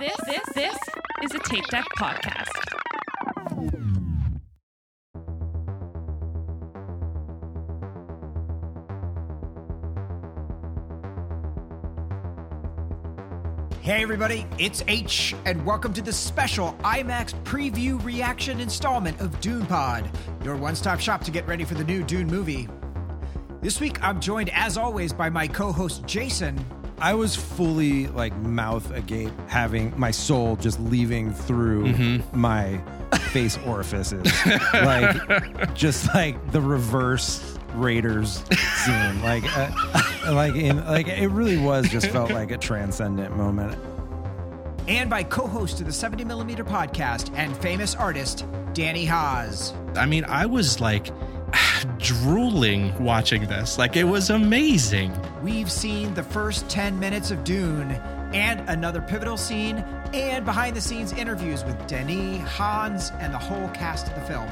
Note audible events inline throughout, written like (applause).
This, this, this is a Tape Deck podcast. Hey everybody, it's H, and welcome to the special IMAX preview reaction installment of Dune Pod, your one-stop shop to get ready for the new Dune movie. This week, I'm joined, as always, by my co-host Jason. I was fully like mouth agape, having my soul just leaving through my face orifices, (laughs) like just like the reverse Raiders scene. Like, uh, (laughs) like in like it really was just felt like a transcendent moment. and by co-host of the 70 Millimeter podcast and famous artist Danny Haas. I mean, I was like drooling watching this. Like, it was amazing. We've seen the first 10 minutes of Dune and another pivotal scene and behind the scenes interviews with Denis, Hans, and the whole cast of the film.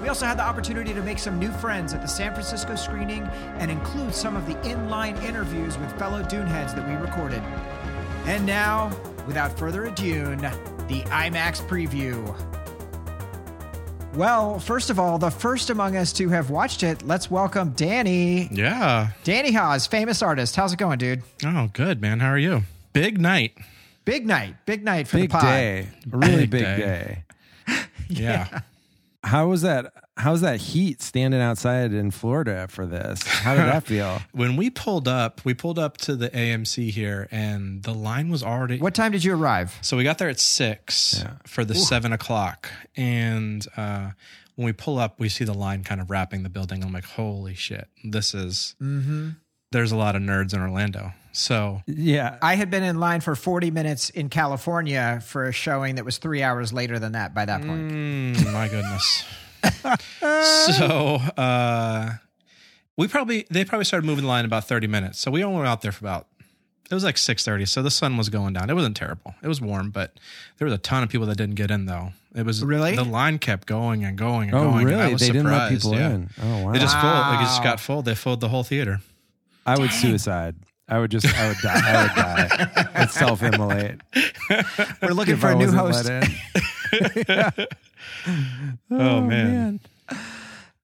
We also had the opportunity to make some new friends at the San Francisco screening and include some of the inline interviews with fellow Dune heads that we recorded. And now, without further ado, the IMAX preview. Well, first of all, the first among us to have watched it, let's welcome Danny. Yeah. Danny Haas, famous artist. How's it going, dude? Oh, good, man. How are you? Big night. Big night. Big night for Big the pod. day, a really Big big, day. day. (laughs) Yeah. How was that? How's that heat standing outside in Florida for this? How did that feel? (laughs) when we pulled up, we pulled up to the AMC here, and the line was already. What time did you arrive? So we got there at six Yeah. for the seven o'clock. And uh, when we pull up, we see the line kind of wrapping the building. I'm like, holy shit, this is. There's a lot of nerds in Orlando. So Yeah, I had been in line for 40 minutes in California for a showing that was three hours later than that by that point. Mm, my goodness. (laughs) (laughs) so uh, we probably they probably started moving the line about 30 minutes. So we only were out there for about it was like 6:30. So the sun was going down. It wasn't terrible. It was warm, but there was a ton of people that didn't get in though. It was Really? the line kept going and going and Oh, going. and I really? was They didn't let surprised, people yeah. in. Oh, wow. They just full. Like it just got full. They filled the whole theater. I would suicide. I would just, I would die. I would die. I'd self immolate. (laughs) We're looking for a new host. (laughs) Oh, man.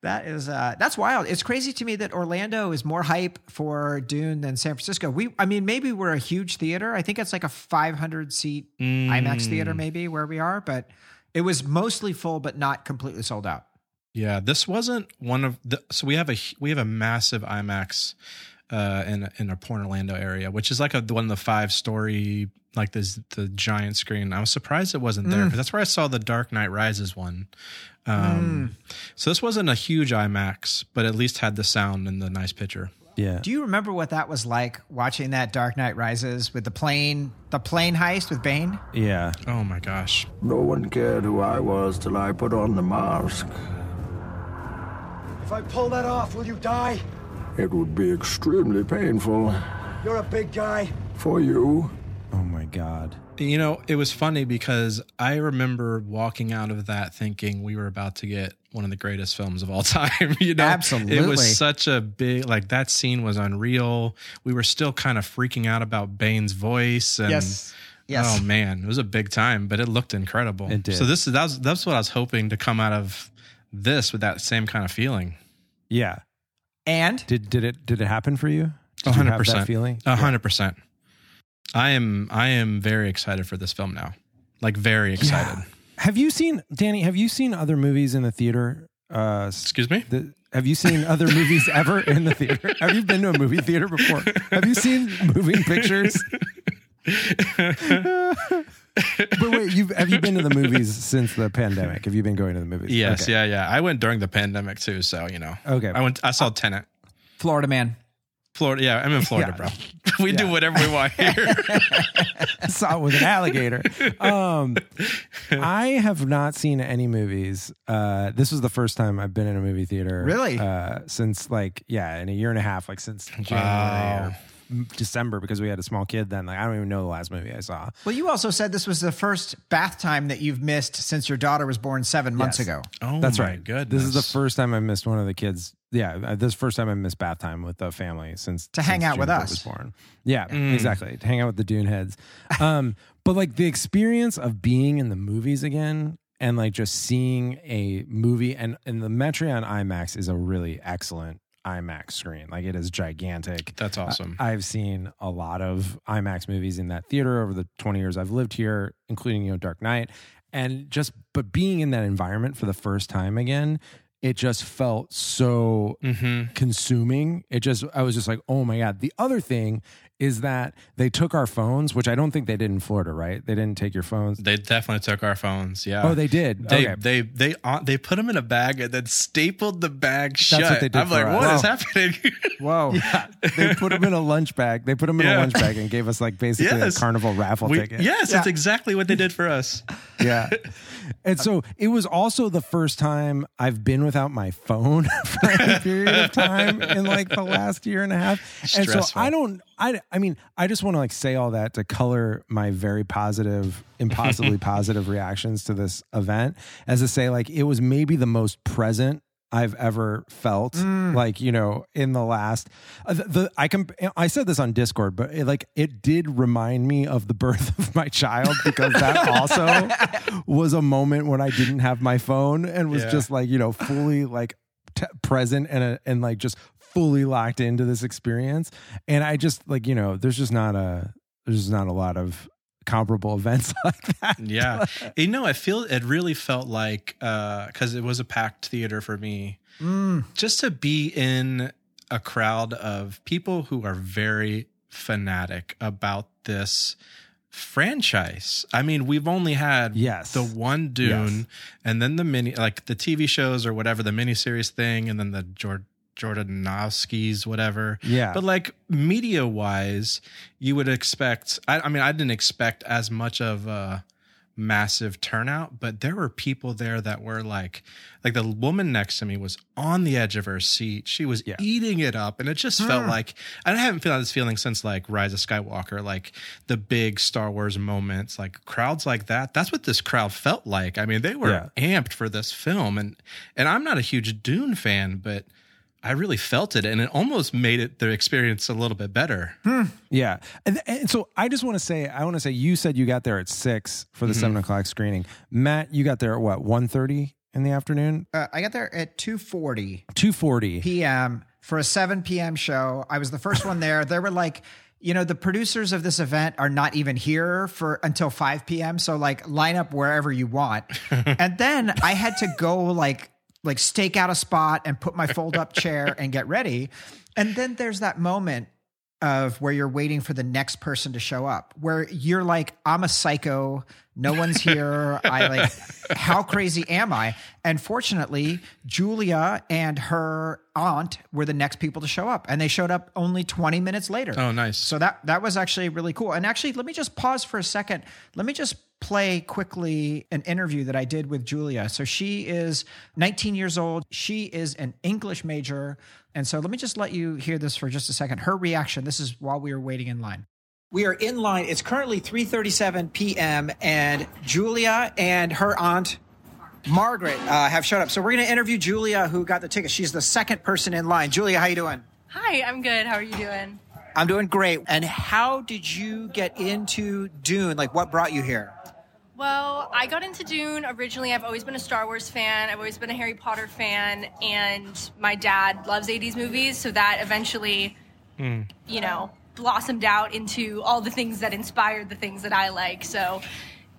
That is uh, that's wild. It's crazy to me that Orlando is more hype for Dune than San Francisco. We, I mean, maybe we're a huge theater. I think it's like a 500 seat IMAX theater, maybe where we are, but it was mostly full, but not completely sold out. Yeah, this wasn't one of the. So we have a we have a massive IMAX uh, in in our Pointe Orlando area, which is like a one of the five story like this the giant screen. I was surprised it wasn't there because that's where I saw the Dark Knight Rises one. Um, So this wasn't a huge IMAX, but at least had the sound and the nice picture. Yeah. Do you remember what that was like watching that Dark Knight Rises with the plane, the plane heist with Bane? Yeah. Oh my gosh! No one cared who I was till I put on the mask. If I pull that off, will you die? It would be extremely painful You're a big guy. for you. Oh, my God. You know, it was funny because I remember walking out of that thinking we were about to get one of the greatest films of all (laughs) time. you know, absolutely. it was such a big like that scene was unreal. We were still kind of freaking out about Bane's voice and Yes. Yes. Oh man, it was a big time, but it looked incredible. It did. So this is that's that's what I was hoping to come out of this with that same kind of feeling. Yeah. And Did did it did it happen for you? Did A you hundred have that percent feeling? A hundred percent. I am I am very excited for this film now. Like very excited. Have you seen Danny? Have you seen other movies in the theater? Uh, Excuse me? the, have you seen other movies (laughs) ever in the theater? Have you been to a movie theater before? Have you seen moving pictures? (laughs) but wait, you have you been to the (laughs) movies since the pandemic? Have you been going to the movies? Yes, Okay. yeah, yeah. I went during the pandemic too, so you know. Okay. I went. I saw Tenet. Florida man. Florida. Yeah, I'm in (laughs) Florida, Yeah. bro. (laughs) we do whatever we want here. saw it with an alligator. Um, I have not seen any movies. Uh, this was the first time I've been in a movie theater. Really? Uh, since like yeah, in a year and a half, like since January Wow. or December because we had a small kid then. Like I don't even know the last movie I saw. Well, you also said this was the first bath time that you've missed since your daughter was born seven months Yes. ago. Oh, That's my right. Good. This is the first time I missed one of the kids. Yeah, uh, this first time I missed bath time with the family since To hang since out with us. Was born. Yeah, exactly. To hang out with the Dune heads. (laughs) Um, but like the experience of being in the movies again and like just seeing a movie and and the Metreon IMAX is a really excellent IMAX screen. Like it is gigantic. That's awesome. I, have seen a lot of IMAX movies in that theater over the 20 years I've lived here, including, you know, Dark Knight. And just, but being in that environment for the first time again, it just felt so Mm-hmm. consuming. It just, I was just like, oh my God. The other thing is that they took our phones, which I don't think they did in Florida, right? They didn't take your phones. They definitely took our phones. Yeah. Oh, they did. They okay. they they uh, they put them in a bag and then stapled the bag shut. That's what they did I'm like, us. what is Wow. happening? (laughs) Whoa. they put them in a lunch bag. They put them in Yeah. a lunch bag and gave us like basically Yes. a carnival raffle We- ticket. yes, Yeah. it's exactly what they did for us. yeah. (laughs) And so it was also the first time I've been without my phone (laughs) for any period of time in like the last year and a half. And so I don't I I mean, I just want to like say all that to color my very positive, impossibly (laughs) positive reactions to this event as to say like it was maybe the most present I've ever felt like you know in the last uh, the, the I can I said this on Discord but it, like it did remind me of the birth (laughs) of my child because that (laughs) also was a moment when I didn't have my phone and was Yeah. just like you know fully like t- present and uh, and like just fully locked into this experience and I just like you know there's just not a there's not a lot of comparable events (laughs) like that Yeah, you know, I feel it really felt like uh because it was a packed theater for me. Just to be in a crowd of people who are very fanatic about this franchise. I mean, we've only had Yes. the one Dune, and then the mini, like the TV shows or whatever, the miniseries thing, and then the Jord- Jordanowski's whatever. Yeah. But like media wise, you would expect. I, I mean, I didn't expect as much of a massive turnout, but there were people there that were like, like the woman next to me was on the edge of her seat. She was Yeah. eating it up, and it just felt like I haven't felt this feeling since like Rise of Skywalker, like the big Star Wars moments, like crowds like that. That's what this crowd felt like. I mean, they were Yeah. amped for this film, and and I'm not a huge Dune fan, but. I really felt it, and it almost made it the experience a little bit better. Yeah, and, and so I just want to say, I want to say, you said you got there at six for the seven o'clock screening. Matt, you got there at what one thirty in the afternoon, Uh, I got there at 2:40 two forty. p.m. for a 7 p.m. show. I was the first one there. There were like, you know, the producers of this event are not even here for until 5 p.m. So like line up wherever you want. (laughs) and then I had to go like like stake out a spot and put my fold up chair (laughs) and get ready. And then there's that moment of where you're waiting for the next person to show up where you're like i'm a psycho. No one's here. I like (laughs) how crazy am i? And fortunately julia and her aunt were the next people to show up and they showed up only 20 minutes later. Oh, nice. so that that was actually really cool. And actually let me just pause for a second. Let me just play quickly an interview that I did with Julia. So she is 19 years old. She is an English major. And so let me just let you hear this for just a second. Her reaction. This is while we were waiting in line. We are in line. It's currently 3:37 p.m. and Julia and her aunt Margaret uh, have showed up. So we're going to interview Julia who got the ticket. She's the second person in line. Julia, how you doing? Hi, I'm good. How are you doing? I'm doing great. And how did you get into Dune? Like what brought you here? Well, I got into Dune originally. I've always been a Star Wars fan. I've always been a Harry Potter fan, and my dad loves 80s movies, so that eventually, you know, blossomed out into all the things that inspired the things that I like. So,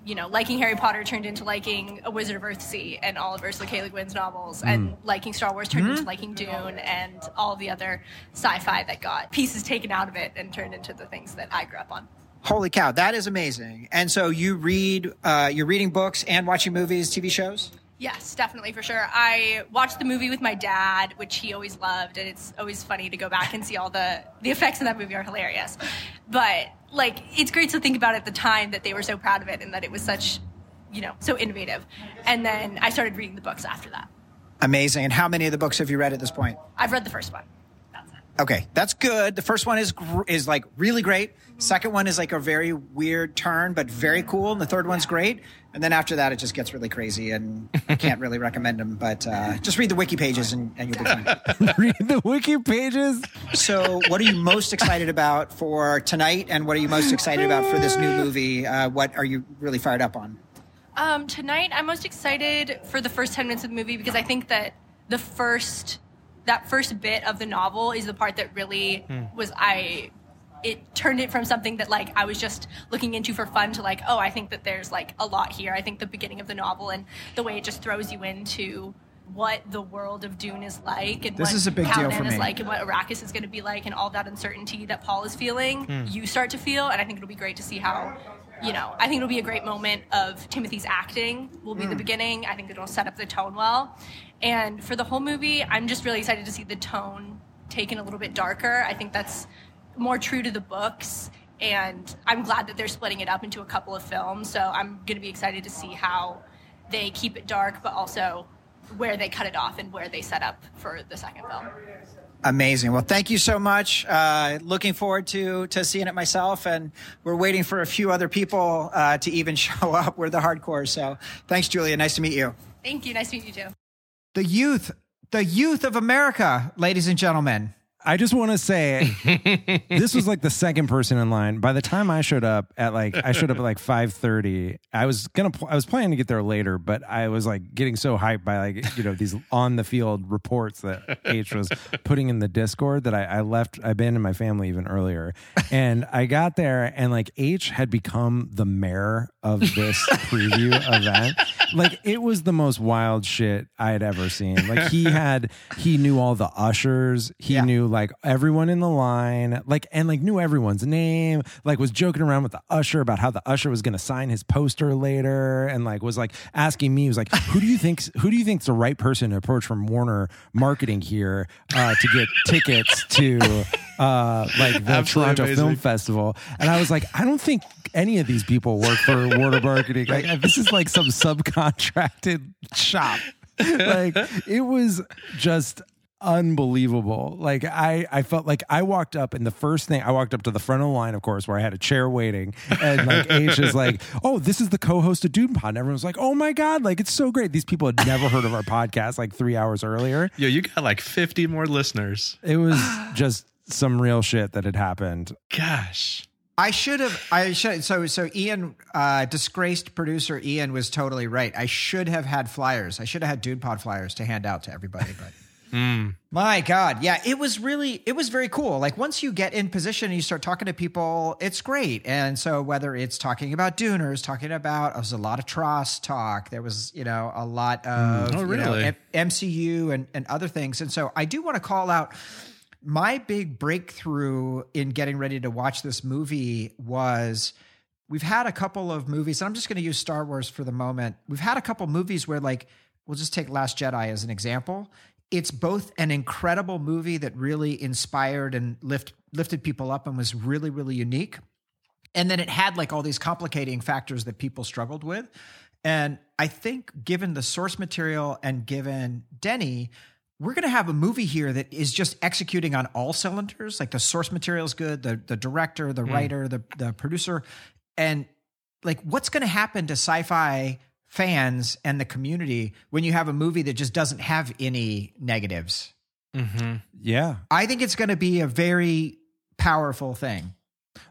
you know, liking Harry Potter turned into liking A Wizard of Earthsea and all of Ursula K. Le Guin's novels, and mm. liking Star Wars turned into mm-hmm. liking Dune and all the other sci-fi that got pieces taken out of it and turned into the things that I grew up on. Holy cow, that is amazing. And so you read, uh, you're reading books and watching movies, TV shows? Yes, definitely for sure. I watched the movie with my dad, which he always loved, and it's always funny to go back and see all the the effects in that movie are hilarious. But like, it's great to think about at the time that they were so proud of it and that it was such, you know, so innovative. And then I started reading the books after that. Amazing. And how many of the books have you read at this point? I've read the first one. That's it. Okay, that's good. The first one is gr- is like really great. Second one is like a very weird turn, but very cool. And the third one's great. And then after that, it just gets really crazy, and I can't really recommend them. But uh, just read the wiki pages, and, and you'll be fine. (laughs) Read the wiki pages. so, what are you most excited about for tonight, and what are you most excited about for this new (laughs) movie? Uh, what are you really fired up on? Um, tonight, I'm most excited for the first 10 minutes of the movie because I think that the first, that first bit of the novel is the part that really hmm. was, I, it turned it from something that like I was just looking into for fun to like, oh, I think that there's like a lot here. I think the beginning of the novel and the way it just throws you into what the world of Dune is like and This what is a big deal for is me. like and what Arrakis is going to be like and all that uncertainty that Paul is feeling, hmm. you start to feel. And I think it'll be great to see how, you know, I think it'll be a great moment of Timothy's acting will be the hmm. beginning. I think it'll set up the tone well. And for the whole movie, I'm just really excited to see the tone taken a little bit darker. I think that's more true to the books. And I'm glad that they're splitting it up into a couple of films. So I'm going to be excited to see how they keep it dark, but also where they cut it off and where they set up for the second film. Amazing. Well, thank you so much. Uh, looking forward to to seeing it myself, and we're waiting for a few other people uh, to even (laughs) show up. We're the hardcore. So, thanks, Julia. Nice to meet you. Thank you. Nice to meet you too. The youth, the youth of America, ladies and gentlemen. I just want to say (laughs) this was like the second person in line. By the time I showed up at like I showed up at like 5:30. I was going to I was planning to get there later, but I was like getting so hyped by like, you know, these (laughs) on the field reports that H was putting in the Discord that I, I left I abandoned my family even earlier. And I got there and like H had become the mayor of this (laughs) preview event. Like it was the most wild shit I had ever seen. Like he had he knew all the ushers. He Yeah. knew like everyone in the line, like and like knew everyone's name. Like was joking around with the usher about how the usher was going to sign his poster later, and like was like asking me, was like, "Who do you think? Who do you think's the right person to approach from Warner Marketing here uh, to get (laughs) tickets to uh, like the Absolutely Toronto amazing. Film Festival?" And I was like, "I don't think any of these people work for Warner Marketing. Like this is like some subcontracted (laughs) shop." like it was just unbelievable. Like I, I felt like I walked up and the first thing I walked up to the front of the line, of course, where I had a chair waiting, and like H is like, (laughs) "Oh, this is the co-host of Dune Pod." And everyone's like, "Oh my god, like it's so great." These people had never heard of our podcast like three hours earlier. Yo, you got like 50 more listeners. It was just some real shit that had happened. Gosh. I should have. I should. So, so Ian, uh, disgraced producer Ian was totally right. I should have had flyers. I should have had Dune Pod flyers to hand out to everybody. But Mm. my God, yeah, it was really, it was very cool. Like once you get in position and you start talking to people, it's great. And so whether it's talking about Duners, talking about, it was a lot of Tross talk. There was, you know, a lot mm. of Oh, you know, really? M- MCU and, and other things. And so I do want to call out my big breakthrough in getting ready to watch this movie was we've had a couple of movies, and I'm just going to use Star Wars for the moment. We've had a couple movies where, like, we'll just take Last Jedi as an example. It's both an incredible movie that really inspired and lift, lifted people up and was really, really unique. And then it had like all these complicating factors that people struggled with. And I think, given the source material and given Denis, we're going to have a movie here that is just executing on all cylinders. Like the source material is good, the the director, the mm. writer, the the producer, and like what's going to happen to sci-fi fans and the community when you have a movie that just doesn't have any negatives? Mm-hmm. Yeah, I think it's going to be a very powerful thing.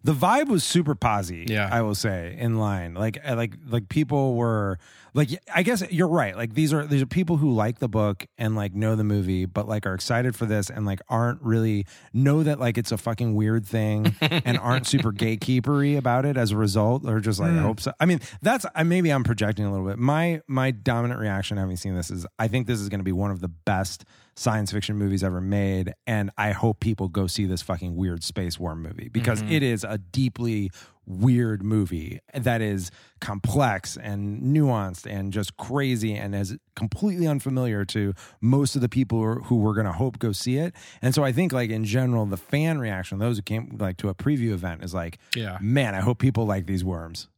The vibe was super posy. Yeah. I will say in line, like like like people were like I guess you're right. Like these are these are people who like the book and like know the movie, but like are excited for this and like aren't really know that like it's a fucking weird thing (laughs) and aren't super gatekeepery about it as a result, or just like I hmm. hope so. I mean, that's I maybe I'm projecting a little bit. My my dominant reaction having seen this is I think this is going to be one of the best science fiction movies ever made and i hope people go see this fucking weird space war movie because it is a deeply weird movie that is complex and nuanced and just crazy and is completely unfamiliar to most of the people who, were going to hope go see it. And so i think like in general the fan reaction those who came like to a preview event is like Yeah. man i hope people like these worms.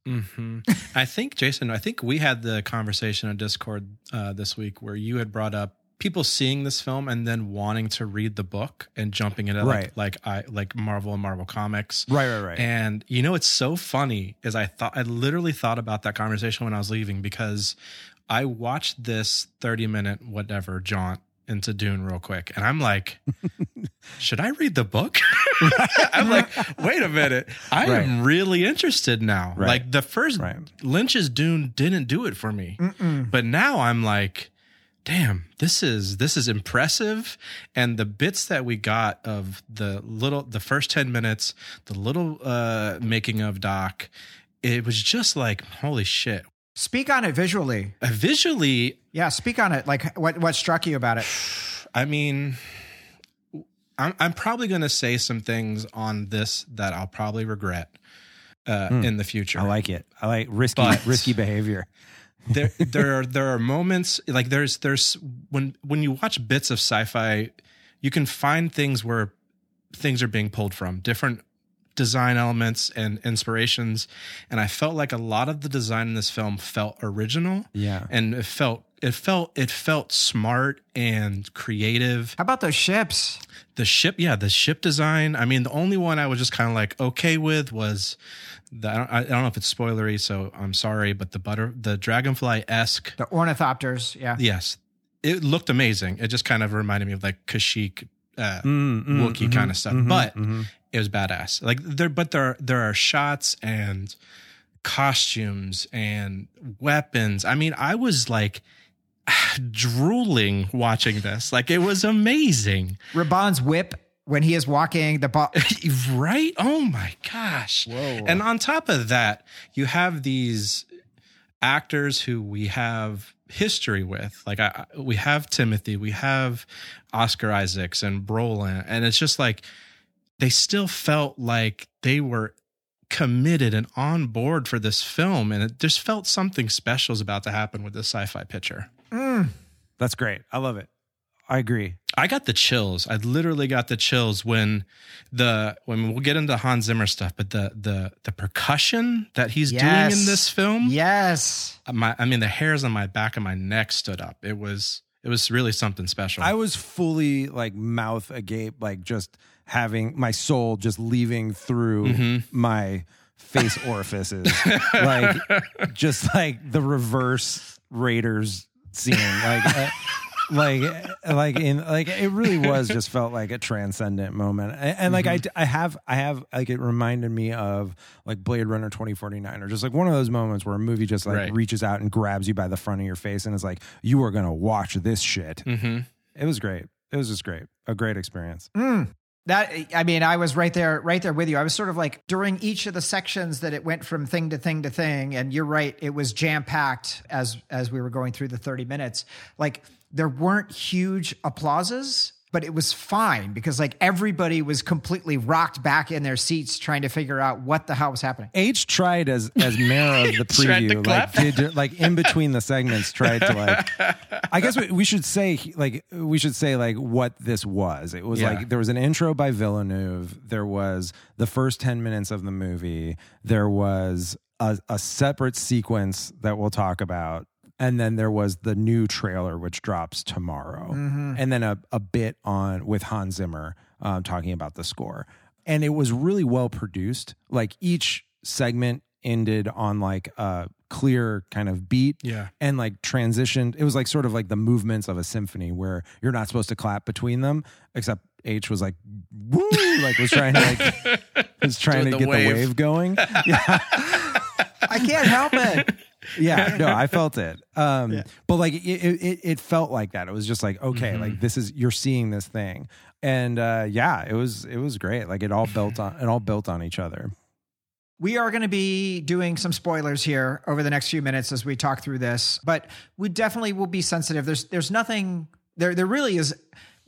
I think, Jason, I think we had the conversation on Discord uh, this week where you had brought up people seeing this film and then wanting to read the book and jumping into Right. like like I like Marvel and Marvel comics. Right, right, right. And you know, it's so funny is I thought I literally thought about that conversation when I was leaving because I watched this 30 minute whatever jaunt into Dune real quick. And I'm like, (laughs) should I read the book? (laughs) I'm like, wait a minute. I am really interested now. Right. Like the first Right. Lynch's Dune didn't do it for me. But now I'm like, damn, this is this is impressive. And the bits that we got of the little the first 10 minutes, the little uh making of doc, it was just like, holy shit. Speak on it visually. Uh, visually, Yeah, speak on it. Like what what struck you about it? (sighs) I mean, I'm, I'm probably going to say some things on this that I'll probably regret uh, in the future. I like it. I like risky But- risky behavior. There, (laughs) there are there are moments like there's there's when when you watch bits of sci-fi, you can find things where things are being pulled from different design elements and inspirations, and I felt like a lot of the design in this film felt original. Yeah. and it felt it felt it felt smart and creative. How about those ships? The ship, yeah, the ship design. I mean, the only one I was just kind of like okay with was the. I don't, I don't know if it's spoilery, so I'm sorry, but the butter, the dragonfly esque. The ornithopters. Yeah. Yes, it looked amazing. It just kind of reminded me of like Kashyyyk, uh, Mm, mm, Wookiee mhm, kind of stuff, mhm, but mhm. it was badass. Like there, but there there are shots and costumes and weapons. I mean, I was like (sighs) drooling watching this. Like it was amazing. Rabban's whip when he is walking the ball. (laughs) right? Oh my gosh. Whoa. And on top of that, you have these actors who we have history with. Like I, I- we have Timothy, we have Oscar Isaacs and Brolin, and it's just like they still felt like they were committed and on board for this film, and it just felt something special is about to happen with this sci-fi picture. Mm, that's great. I love it. I agree. I got the chills. I literally got the chills when the when we'll get into Hans Zimmer stuff, but the the the percussion that he's doing in this film, Yes. my I mean the hairs on my back and my neck stood up. It was it was really something special. I was fully like mouth agape, like just having my soul just leaving through Mm-hmm. my face (laughs) orifices, like just like the reverse Raiders scene, like. uh, like like in like it really was just felt like a transcendent moment and, and like Mm-hmm. I, I have i have like it reminded me of like blade runner 2049 or just like one of those moments where a movie just like Right. reaches out and grabs you by the front of your face and is like you are gonna watch this shit hmm it was great. It was just great. A great experience. That I mean, I was right there, right there with you. I was sort of like during each of the sections that it went from thing to thing to thing, and you're right, it was jam packed as as we were going through the 30 minutes. Like there weren't huge applauses, but it was fine because like everybody was completely rocked back in their seats trying to figure out what the hell was happening. H tried as as mayor of (laughs) the preview, like did like in between the segments, tried to like. (laughs) I guess we, we should say like we should say like what this was. It was Yeah. like there was an intro by Villeneuve. There was the first ten minutes of the movie. There was a, a separate sequence that we'll talk about. And then there was the new trailer, which drops tomorrow, and then a, a bit on with Hans Zimmer um, talking about the score. And it was really well produced. Like each segment ended on like a clear kind of beat Yeah. and like transitioned. It was like sort of like the movements of a symphony where you're not supposed to clap between them, except H was like, woo, like was trying to like, (laughs) was trying Doing to the get wave. the wave going. (laughs) Yeah. I can't help it. Yeah, (laughs) no, I felt it. Um, but like it, it, it felt like that. It was just like, okay, Mm-hmm. like this is, you're seeing this thing. And, uh, yeah, it was, it was great. Like it all built on, it all built on each other. We are going to be doing some spoilers here over the next few minutes as we talk through this, but we definitely will be sensitive. There's there's nothing there there really is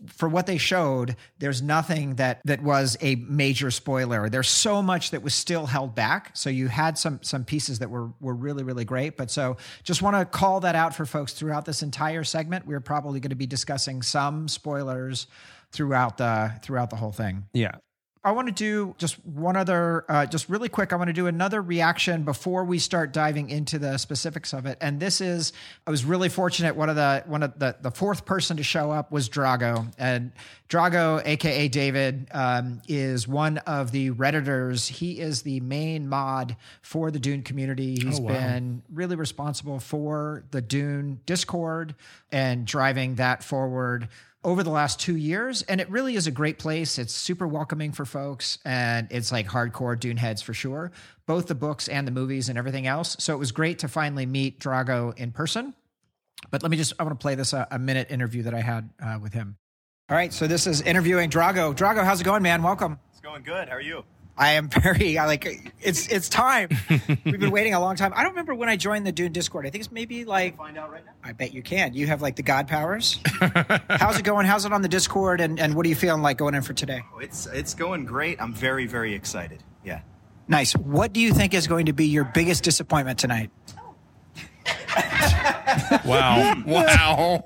for what they showed, there's nothing that that was a major spoiler. There's so much that was still held back. So you had some some pieces that were were really really great, but so just want to call that out for folks throughout this entire segment. We're probably going to be discussing some spoilers throughout the throughout the whole thing. Yeah. I want to do just one other, uh, just really quick. I want to do another reaction before we start diving into the specifics of it. And this is, I was really fortunate. One of the one of the the fourth person to show up was Drago, and Drago, aka David, um, is one of the redditors. He is the main mod for the Dune community. He's Oh, wow. been really responsible for the Dune Discord and driving that forward over the last two years. And it really is a great place. It's super welcoming for folks and it's like hardcore Dune heads for sure, both the books and the movies and everything else. So it was great to finally meet Drago in person. But let me just, I want to play this uh, a, minute interview that I had uh, with him. All right. So this is interviewing Drago. Drago, how's it going, man? Welcome. It's going good. How are you? I am very I like it's it's time. (laughs) We've been waiting a long time. I don't remember when I joined the Dune Discord. I think it's maybe like Find out right now. I bet you can. You have like the god powers. (laughs) How's it going? How's it on the Discord and, and what are you feeling like going in for today? Oh, it's it's going great. I'm very very excited. Yeah. Nice. What do you think is going to be your biggest disappointment tonight? (laughs) Wow. Hmm. wow.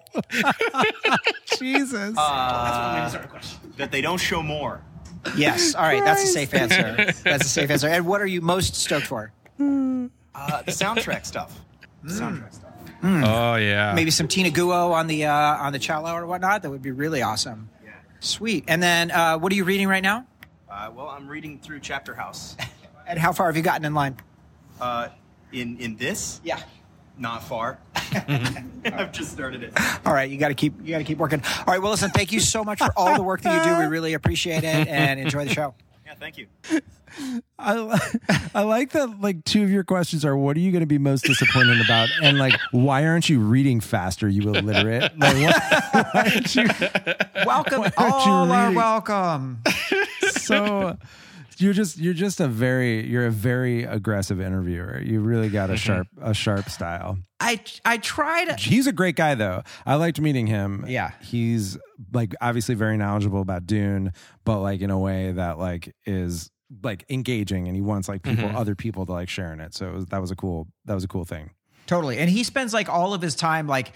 Jesus. Uh, that they don't show more. Yes. All right. That's a safe answer. (laughs) That's a safe answer. And what are you most stoked for? Uh, the soundtrack stuff. The soundtrack stuff. Oh yeah. Maybe some Tina Guo on the uh, on the cello or whatnot. That would be really awesome. Yeah. Sweet. And then uh, what are you reading right now? Uh, well, I'm reading through Chapter House. (laughs) And how far have you gotten in line? Uh, in in this, Yeah. Not far. (laughs) Mm-hmm. I've just started it. All right, you got to keep you got to keep working. All right, well, listen, thank you so much for all the work that you do. We (laughs) really appreciate it and enjoy the show. (laughs) Yeah, thank you. I, I like that. Like two of your questions are, "What are you going to be most disappointed about?" and like, "Why aren't you reading faster? You illiterate." Like, why, why aren't you Welcome, Why aren't you all are welcome. so? You're just you're just a very you're a very aggressive interviewer. You really got a mm-hmm. sharp a sharp style. I I tried. He's a great guy though. I liked meeting him. Yeah. He's like obviously very knowledgeable about Dune, but like in a way that like is like engaging and he wants like people mm-hmm. other people to like share in it. So it was, that was a cool that was a cool thing. Totally. And he spends like all of his time like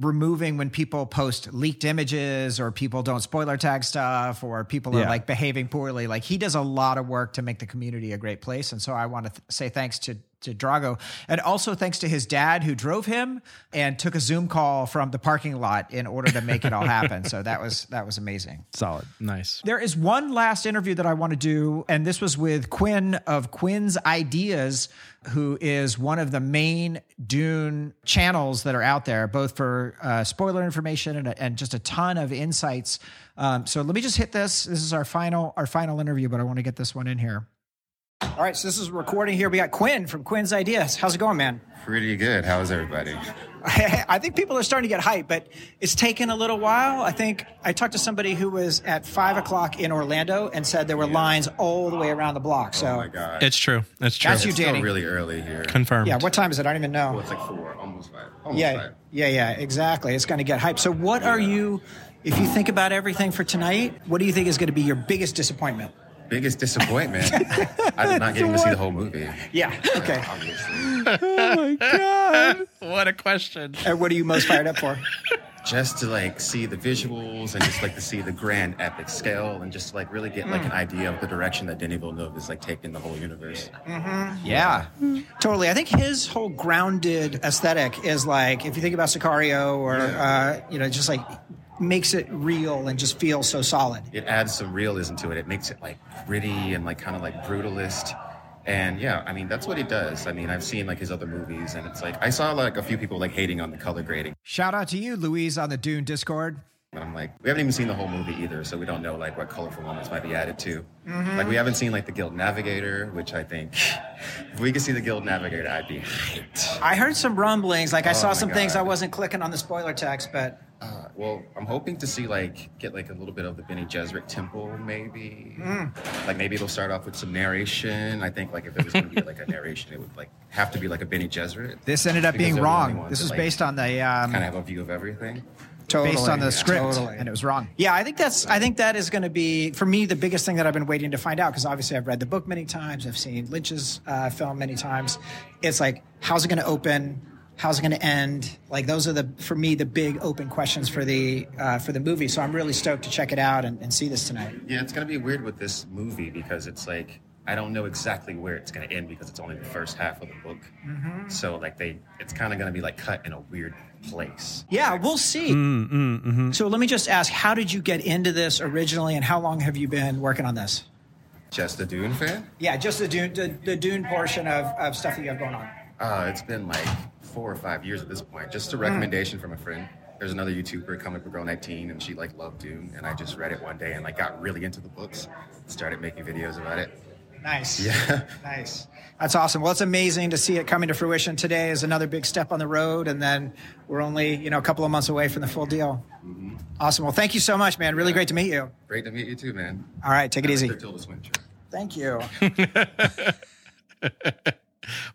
removing when people post leaked images or people don't spoiler tag stuff or people are Yeah. like behaving poorly. Like he does a lot of work to make the community a great place. And so I want to th- say thanks to to Drago and also thanks to his dad who drove him and took a Zoom call from the parking lot in order to make it all happen. So that was that was amazing. (laughs) Solid. nice. There is one last interview that I want to do, and this was with Quinn of Quinn's Ideas, who is one of the main Dune channels that are out there, both for uh, spoiler information and, and just a ton of insights. Um, so let me just hit this. This is our final our final interview, but I want to get this one in here. All right, so this is recording here. We got Quinn from Quinn's Ideas. How's it going, man? Pretty good. How's everybody? (laughs) I think people are starting to get hyped, but it's taken a little while. I think I talked to somebody who was at five o'clock in Orlando and said there were lines all the way around the block. So, Oh my god. It's true. It's true. That's you, It's still Danny. really early here. Confirmed. yeah, what time is it? I don't even know. Well, it's like four, almost five. Almost Yeah, five. yeah, yeah, exactly. It's going to get hyped. So, what are you, if you think about everything for tonight, what do you think is going to be your biggest disappointment? Biggest disappointment. (laughs) I did not get to see the whole movie. Yeah. Okay. Uh, obviously. Oh my god. (laughs) What a question. And what are you most fired up for? just to like see the visuals and just like to see the grand epic scale and just like really get like an hmm. idea of the direction that Denis Villeneuve is like taking the whole universe. Mm-hmm. Yeah, totally. I think his whole grounded aesthetic is like if you think about Sicario or uh, you know just like makes it real and just feels so solid. It adds some realism to it. It makes it like gritty and like kind of like brutalist. And yeah, I mean that's what he does. I mean I've seen like his other movies and it's like I saw like a few people like hating on the color grading. Shout out to you, Louise, on the Dune Discord. And I'm like, we haven't even seen the whole movie either, so we don't know like what colorful moments might be added to. Mm-hmm. Like we haven't seen like the Guild Navigator, which I think (laughs) if we could see the Guild Navigator, I'd be hyped. I heard some rumblings. Like I oh saw my some things I wasn't clicking on the spoiler text, but well, I'm hoping to see like get like a little bit of the Bene Gesserit temple, maybe. Like maybe it'll start off with some narration. I think like if it was going to be like a narration, it would like have to be like a Bene Gesserit. this ended up being they're the only wrong. ones This that, was like, based on the um, Kind of have a view of everything. Totally, based on the yeah, script, totally. and it was wrong. Yeah, I think that's. I think that is going to be for me the biggest thing that I've been waiting to find out because obviously I've read the book many times, I've seen Lynch's uh, film many times. It's like, how's it going to open? How's it going to end? Like those are the for me the big open questions for the uh, for the movie. So I'm really stoked to check it out and, and see this tonight. Yeah, it's gonna be weird with this movie because it's like I don't know exactly where it's gonna end because it's only the first half of the book. Mm-hmm. So like they, it's kind of gonna be like cut in a weird place. Yeah, we'll see. Mm, mm, mhm. So let me just ask, how did you get into this originally, and how long have you been working on this? Just a Dune fan? Yeah, just the Dune, the, the Dune portion of, of stuff that you have going on. Uh, it's been like four or five years at this point. Just a Hmm. recommendation from a friend. There's another YouTuber, Comic Book Girl 19, and she like loved Dune, and I just read it one day and like got really into the books. Started making videos about it. Nice. Yeah. (laughs) Nice. That's awesome. Well, it's amazing to see it coming to fruition. Today is another big step on the road, and then we're only, you know, a couple of months away from the full deal. Awesome. Well, thank you so much, man. Really great to meet you. Great to meet you too, man. All right, take it like easy. your Tilda Swinton. Thank you. (laughs)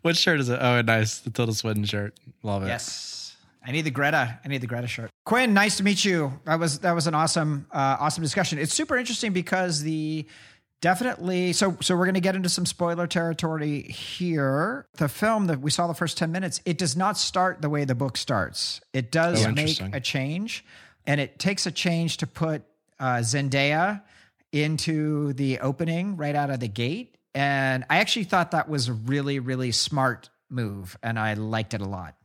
What shirt is it? Oh, nice. The Tilda Swinton shirt. Love it. Yes. I need the Greta. I need the Greta shirt. Quinn, nice to meet you. That was that was an awesome uh, awesome discussion. It's super interesting because the definitely so so we're going to get into some spoiler territory here. The film that we saw the first 10 minutes, it does not start the way the book starts. It does Oh, make a change and it takes a change to put uh, Zendaya into the opening right out of the gate and I actually thought that was a really really smart move and I liked it a lot.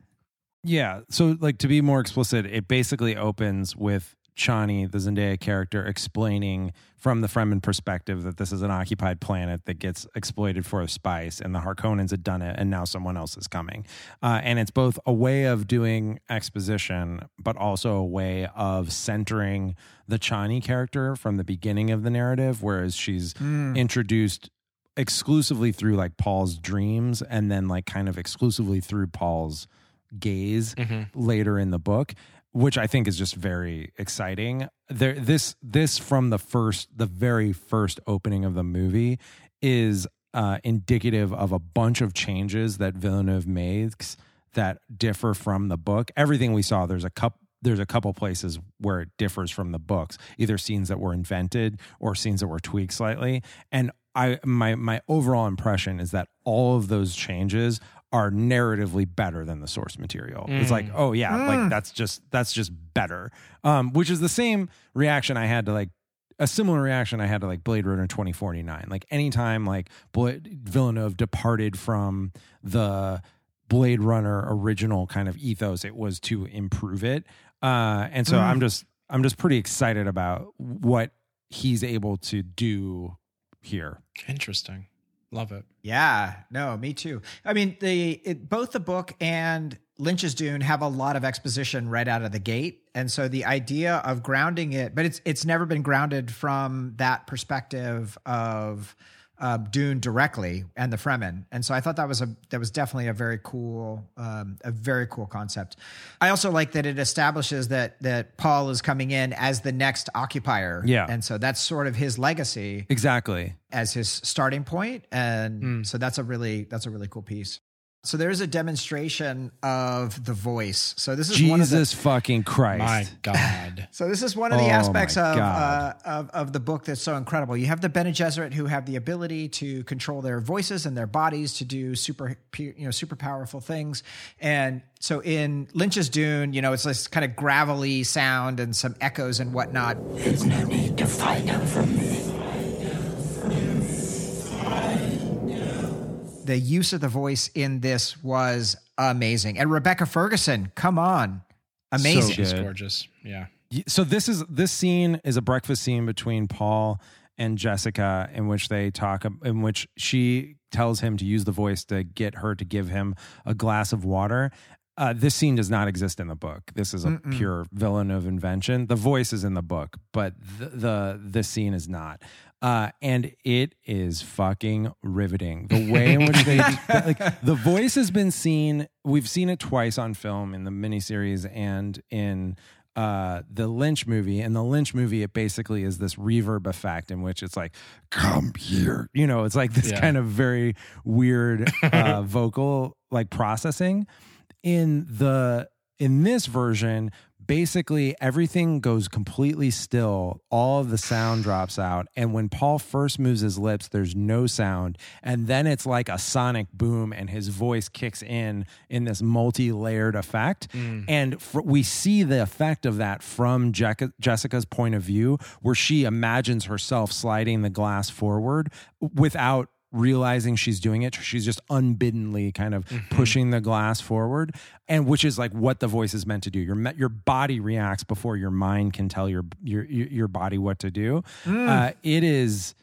Yeah. So, like, to be more explicit, it basically opens with Chani, the Zendaya character, explaining from the Fremen perspective that this is an occupied planet that gets exploited for spice, and the Harkonnens had done it, and now someone else is coming. Uh, and it's both a way of doing exposition, but also a way of centering the Chani character from the beginning of the narrative, whereas she's introduced exclusively through like Paul's dreams and then like kind of exclusively through Paul's gaze later in the book which I think is just very exciting. There this this from the first the very first opening of the movie is uh indicative of a bunch of changes that Villeneuve makes that differ from the book. Everything we saw there's a cup there's a couple places where it differs from the books, either scenes that were invented or scenes that were tweaked slightly. And I my my overall impression is that all of those changes are narratively better than the source material. It's like, oh yeah, like that's just that's just better. Um, which is the same reaction I had to like a similar reaction I had to like Blade Runner 2049. Like anytime like Bla- Villeneuve departed from the Blade Runner original kind of ethos, it was to improve it. Uh, and so I'm just I'm just pretty excited about what he's able to do here. Interesting. Love it. Yeah, no, me too. I mean, the it, both the book and Lynch's Dune have a lot of exposition right out of the gate, and so the idea of grounding it, but it's it's never been grounded from that perspective of uh, Dune directly and the Fremen, and so I thought that was a that was definitely a very cool um, a very cool concept. I also like that it establishes that that Paul is coming in as the next occupier, Yeah. and so that's sort of his legacy Exactly. as his starting point and so that's a really that's a really cool piece so there's a demonstration of the voice so this is one of the Jesus fucking Christ. My God. (laughs) so this is one of the Oh aspects of, uh, of of the book that's so incredible. You have the Bene Gesserit who have the ability to control their voices and their bodies to do super you know super powerful things. And so in Lynch's Dune, you know, it's this kind of gravelly sound and some echoes and whatnot. There's no need to fight them from me. The use of the voice in this was amazing. And Rebecca Ferguson, come on, amazing. So She's gorgeous. Yeah. So this is this scene is a breakfast scene between Paul and Jessica in which they talk ab- in which she tells him to use the voice to get her to give him a glass of water. Uh, this scene does not exist in the book. This is a pure Villeneuve invention. The voice is in the book, but the, the this scene is not. Uh, and it is fucking riveting. The way in which they (laughs) like the voice has been seen. We've seen it twice on film in the miniseries and in uh the Lynch movie. In the Lynch movie, it basically is this reverb effect in which it's like, come here. You know, it's like this Yeah. kind of very weird uh vocal like processing. In the in this version, basically everything goes completely still. All of the sound drops out. And when Paul first moves his lips, there's no sound. And then it's like a sonic boom, and his voice kicks in in this multi layered effect. Mm. And fr- we see the effect of that from Jec- Jessica's point of view, where she imagines herself sliding the glass forward without realizing she's doing it she's just unbiddenly kind of pushing the glass forward and which is like what the voice is meant to do. Your your body reacts before your mind can tell your your your body what to do. Uh, it is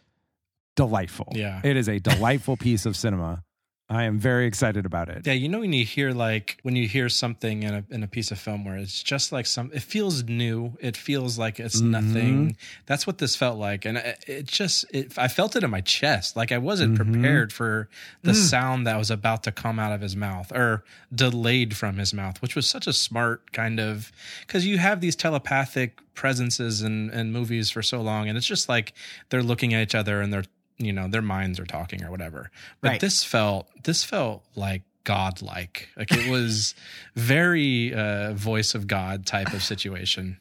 delightful. Yeah. it is a (laughs) delightful piece of cinema i am very excited about it. Yeah, you know when you hear like when you hear something in a in a piece of film where it's just like some it feels new, it feels like it's mm-hmm. nothing. That's what this felt like, and it, it just it, I felt it in my chest, like I wasn't mm-hmm. prepared for the mm. sound that was about to come out of his mouth or delayed from his mouth, which was such a smart kind of because you have these telepathic presences in in movies for so long, and it's just like they're looking at each other and they're you know their minds are talking or whatever. But Right. this felt this felt like godlike. Like it was (laughs) very uh voice of God type of situation.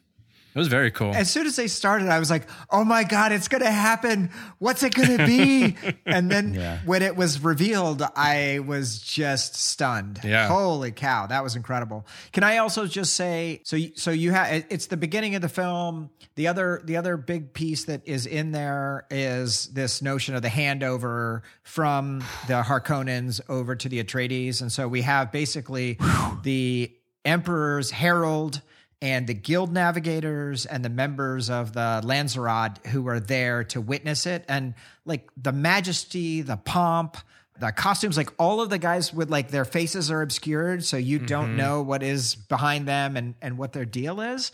It was very cool. As soon as they started, I was like, "Oh my god, it's going to happen! What's it going to be?" (laughs) and then Yeah. when it was revealed, I was just stunned. Yeah. holy cow, that was incredible. Can I also just say, so you- so you have it's the beginning of the film. The other the other big piece that is in there is this notion of the handover from the Harkonnens over to the Atreides, and so we have basically the Emperor's herald and the guild navigators and the members of the Landsraad who are there to witness it. And like the majesty, the pomp, the costumes, like all of the guys with like their faces are obscured. So you don't mm-hmm. know what is behind them and, and what their deal is.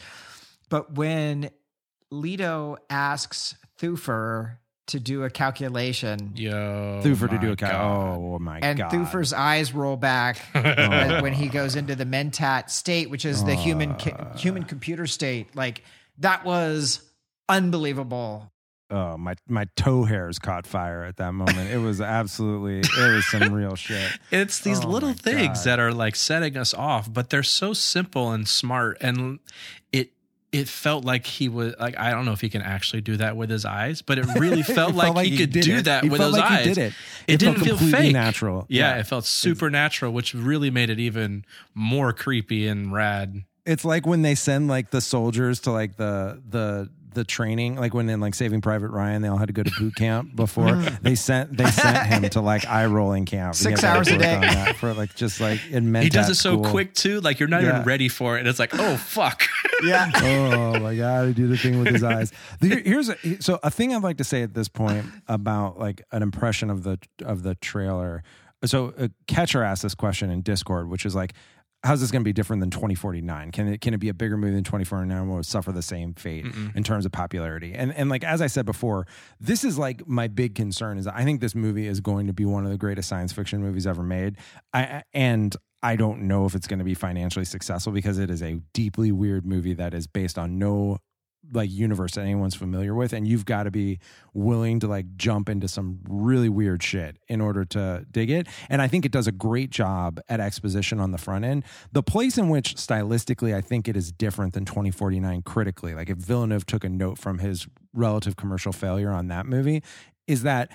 But when Leto asks Thufir to do a calculation, Yo, Thufir to do a cal- God. oh my and god And Thufir's eyes roll back (laughs) when, when he goes into the mentat state, which is the human Uh. human computer state. Like that was unbelievable. oh my my toe hairs caught fire at that moment it was absolutely it was some (laughs) real shit It's these Oh little things God. that are like setting us off, but they're so simple and smart. And it it felt like he was like I don't know if he can actually do that with his eyes, but it really (laughs) felt It like, felt he, could do it. that He with those like he eyes. did it. It, It didn't feel fake. natural. Yeah, Yeah. it felt supernatural, which really made it even more creepy and rad. it's like when they send like the soldiers to like the the the training like when in like saving private ryan they all had to go to boot camp (laughs) before they sent they sent him to like (laughs) eye rolling camp Six hours a day. for like just like (laughs) in He does Mentat it so school. quick too, like you're not Yeah. even ready for it. And it's like, oh fuck. Yeah. oh my god, he did the thing with his eyes. Here's a, so a thing I'd like to say at this point about like an impression of the of the trailer. So uh, Catcher asked this question in Discord, which is like, how's this going to be different than 2049? Can it can it be a bigger movie than 2049? Will it suffer the same fate in terms of popularity? And and like as I said before, this is like my big concern is I think this movie is going to be one of the greatest science fiction movies ever made. I and I don't know if it's going to be financially successful because it is a deeply weird movie that is based on no like universe that anyone's familiar with and you've got to be willing to like jump into some really weird shit in order to dig it and i think it does a great job at exposition on the front end the place in which stylistically i think it is different than 2049 critically like if villeneuve took a note from his relative commercial failure on that movie is that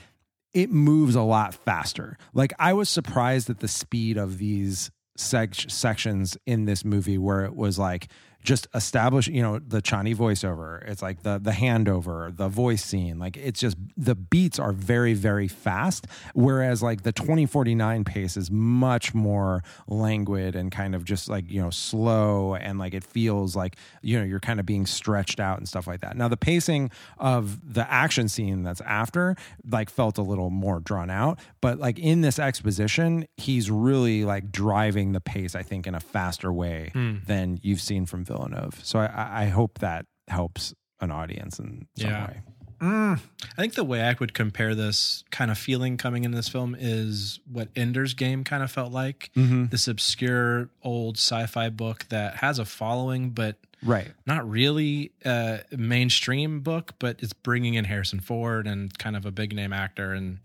it moves a lot faster. Like I was surprised at the speed of these sec- sections in this movie where it was like just establish, you know, the Chani voiceover. It's like the the handover, the voice scene. Like it's just the beats are very very fast. Whereas like the 2049 pace is much more languid and kind of just like you know slow and like it feels like you know you're kind of being stretched out and stuff like that. Now the pacing of the action scene that's after like felt a little more drawn out, but like in this exposition, he's really like driving the pace. I think in a faster way hmm. than you've seen from Villeneuve. So I- I, I hope that helps an audience in some Yeah. way. Mm. I think the way I would compare this kind of feeling coming into this film is what Ender's Game kind of felt like. Mm-hmm. This obscure old sci-fi book that has a following, but Right. not really a mainstream book, but it's bringing in Harrison Ford and kind of a big name actor and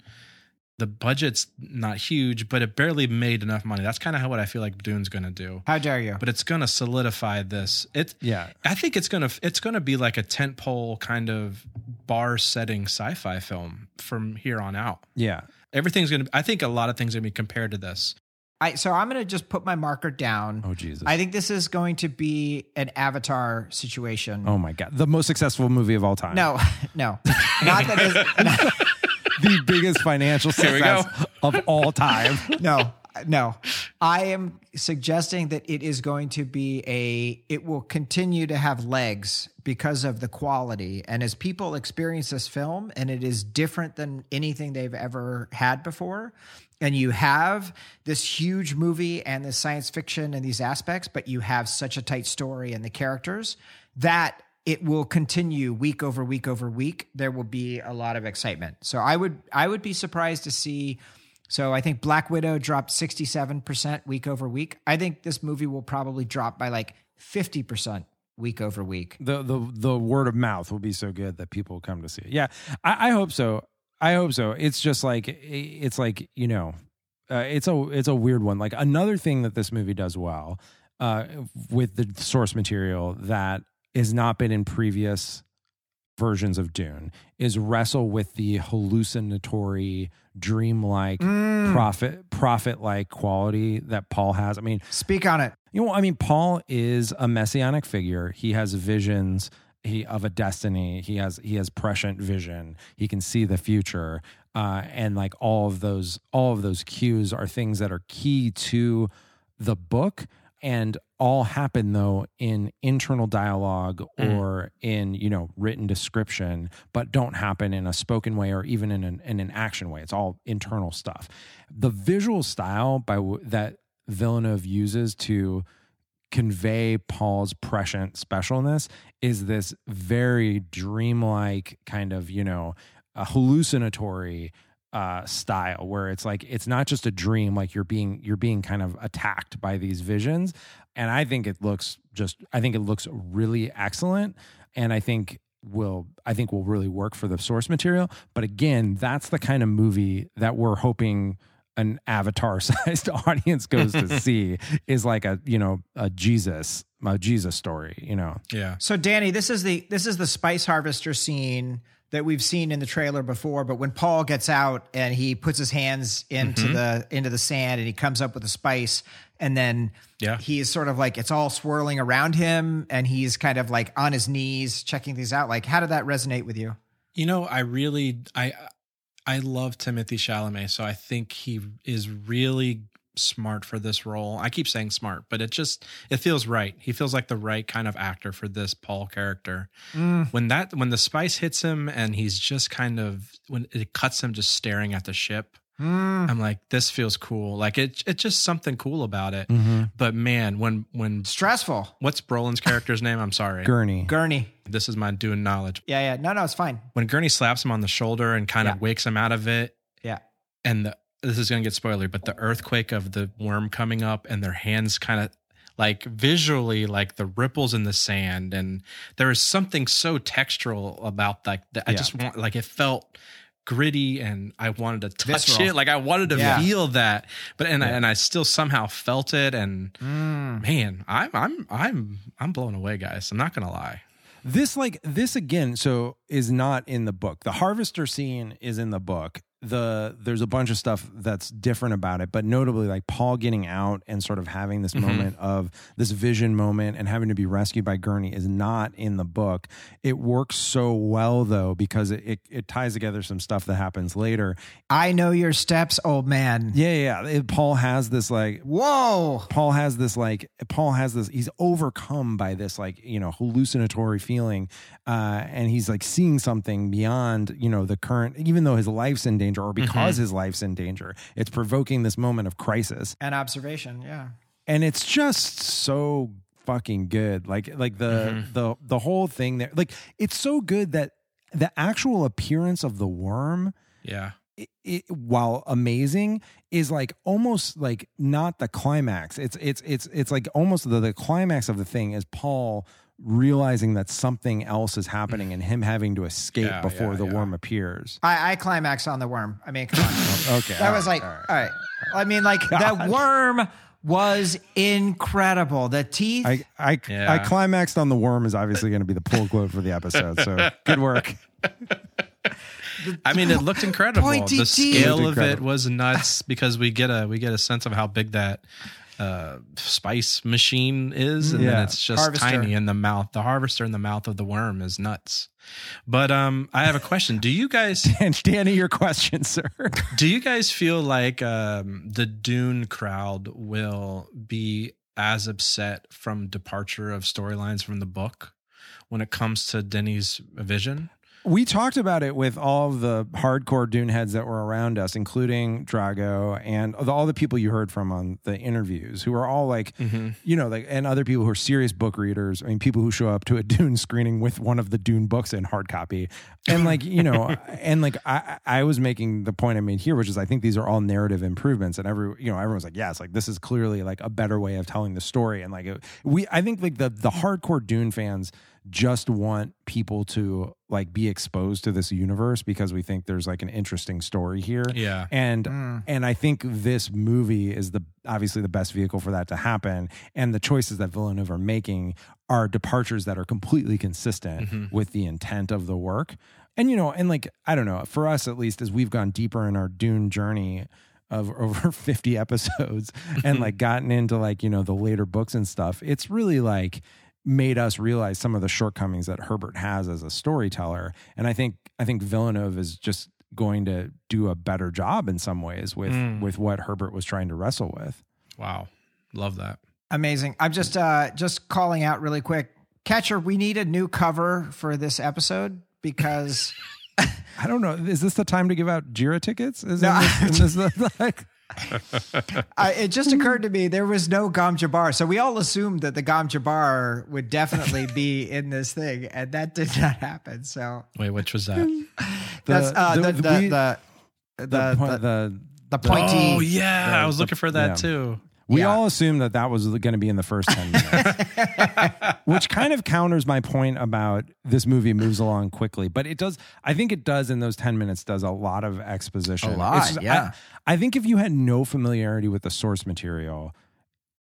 the budget's not huge, but it barely made enough money. That's kind of how what I feel like Dune's going to do. How dare you? But it's going to solidify this. It Yeah. I think it's going to it's going to be like a tentpole kind of bar setting sci-fi film from here on out. Yeah. Everything's going to I think a lot of things are going to be compared to this. I so I'm gonna just put my marker down. Oh Jesus. I think this is going to be an Avatar situation. oh my god. The most successful movie of all time. No, (laughs) no, not that is. The biggest financial Here we go. success of all time. no, no. I am suggesting that it is going to be a, it will continue to have legs because of the quality. And as people experience this film, and it is different than anything they've ever had before, and you have this huge movie and the science fiction and these aspects, but you have such a tight story and the characters that it will continue week over week over week. There will be a lot of excitement. So I would I would be surprised to see. So I think Black Widow dropped sixty seven percent week over week. I think this movie will probably drop by like fifty percent week over week. the the the word of mouth will be so good that people come to see it. Yeah, I, I hope so. I hope so. It's just like it's like you know, uh, it's a it's a weird one. Like another thing that this movie does well uh, with the source material that has not been in previous versions of Dune is wrestle with the hallucinatory, dreamlike, prophet prophet like quality that Paul has. I mean, Speak on it. you know, I mean, Paul is a messianic figure. He has visions he, of a destiny. He has he has prescient vision. He can see the future, uh, and like all of those all of those cues are things that are key to the book, and all happen though in internal dialogue mm. or in you know written description, but don't happen in a spoken way or even in an in an action way. It's all internal stuff. The visual style by w- that Villeneuve uses to convey Paul's prescient specialness is this very dreamlike kind of, you know, hallucinatory uh style where it's like it's not just a dream like you're being you're being kind of attacked by these visions. And I think it looks just I think it looks really excellent and I think will I think will really work for the source material. But again that's the kind of movie that we're hoping an avatar sized (laughs) audience goes to (laughs) see is like a you know a jesus a jesus story you know? Yeah. So Danny, this is the this is the spice harvester scene that we've seen in the trailer before, but when Paul gets out and he puts his hands into mm-hmm. the into the sand and he comes up with a spice and then Yeah. he is sort of like it's all swirling around him and he's kind of like on his knees checking these out. Like how did that resonate with you? You know, I really I I love Timothée Chalamet, so I think he is really smart for this role. I keep saying smart, but it just it feels right. He feels like the right kind of actor for this Paul character. Mm. When that when the spice hits him and he's just kind of when it cuts him just staring at the ship. Mm. I'm like, this feels cool. Like it, it's just something cool about it. Mm-hmm. But man, when when Stressful. what's Brolin's character's name? I'm sorry. gurney Gurney. This is my doing knowledge. Yeah, yeah. No, no, it's fine. When Gurney slaps him on the shoulder and kind Yeah. of wakes him out of it, Yeah. and the, this is going to get spoiler, but the earthquake of the worm coming up and their hands kind of like visually like the ripples in the sand and there is something so textural about like that I Yeah. just want like it felt gritty and I wanted to touch Visceral. it like I wanted to Yeah. feel that but and I, and I still somehow felt it and Mm. man I'm I'm I'm I'm blown away guys I'm not going to lie this like this again so is not in the book the harvester scene is in the book the there's a bunch of stuff that's different about it but notably like paul getting out and sort of having this moment of this vision moment and having to be rescued by gurney is not in the book it works so well though because it, it, it ties together some stuff that happens later I know your steps, old man. yeah yeah it, paul has this like Whoa. Paul has this like Paul has this he's overcome by this like you know hallucinatory feeling uh and he's like seeing something beyond you know the current even though his life's in danger or mm-hmm. because his life's in danger. It's provoking this moment of crisis. And observation, yeah. and it's just so fucking good. Like like the mm-hmm. the the whole thing there like it's so good that the actual appearance of the worm yeah. it, it, while amazing is like almost like not the climax. It's it's it's it's like almost the, the climax of the thing is paul realizing that something else is happening and him having to escape Yeah, before yeah, the yeah. worm appears. I, I climaxed on the worm. I mean, come on. (laughs) Okay. that was like, all right. I mean, like that worm was incredible. The teeth. I I, Yeah. I climaxed on the worm is obviously going to be the pull quote for the episode. So (laughs) good work. I mean, it looked incredible. Pointy The scale of it was nuts because we get a we get a sense of how big that uh, spice machine is, and Yeah. then it's just Harvester. tiny in the mouth. The harvester in the mouth of the worm is nuts. But um, I have a question. Do you guys (laughs) Danny, your question, sir. (laughs) do you guys feel like um, the Dune crowd will be as upset from departure of storylines from the book when it comes to Denny's vision? We talked about it with all the hardcore Dune heads that were around us, including Drago and all the people you heard from on the interviews, who are all like, mm-hmm. you know, like, and other people who are serious book readers. I mean, people who show up to a (laughs) Dune screening with one of the Dune books in hard copy, and like, you know, (laughs) and like, I, I was making the point I made here, which is I think these are all narrative improvements, and every, you know, everyone's like, yes, like this is clearly like a better way of telling the story, and like, it, we, I think like the the hardcore Dune fans just want people to like be exposed to this universe because we think there's like an interesting story here. Yeah. And hmm. and I think this movie is the obviously the best vehicle for that to happen. And the choices that Villeneuve are making are departures that are completely consistent mm-hmm. with the intent of the work. And you know, and like I don't know, for us at least, as we've gone deeper in our Dune journey of (laughs) over 50 episodes and like (laughs) gotten into like, you know, the later books and stuff, it's really like made us realize some of the shortcomings that Herbert has as a storyteller. And I think I think Villeneuve is just going to do a better job in some ways with with what Herbert was trying to wrestle with. Wow, love that. Amazing. I'm just uh just calling out really quick. Catcher, we need a new cover for this episode because (laughs) I don't know. Is this the time to give out Jira tickets? Is No. this, is this the, (laughs) like (laughs) I, it just occurred to me there was no Gom Jabbar. So we all assumed that the Gom Jabbar would definitely (laughs) be in this thing, and that did not happen. So Wait, which was that? (laughs) that's uh, the, the, we- the, the, the, the, the the pointy. Oh yeah, I was the- looking for that yeah. too. We Yeah. all assumed that that was going to be in the first 10 minutes, (laughs) which kind of counters my point about this movie moves along quickly. But it does, I think it does in those 10 minutes, does a lot of exposition. A lot, It's yeah. I, I think if you had no familiarity with the source material,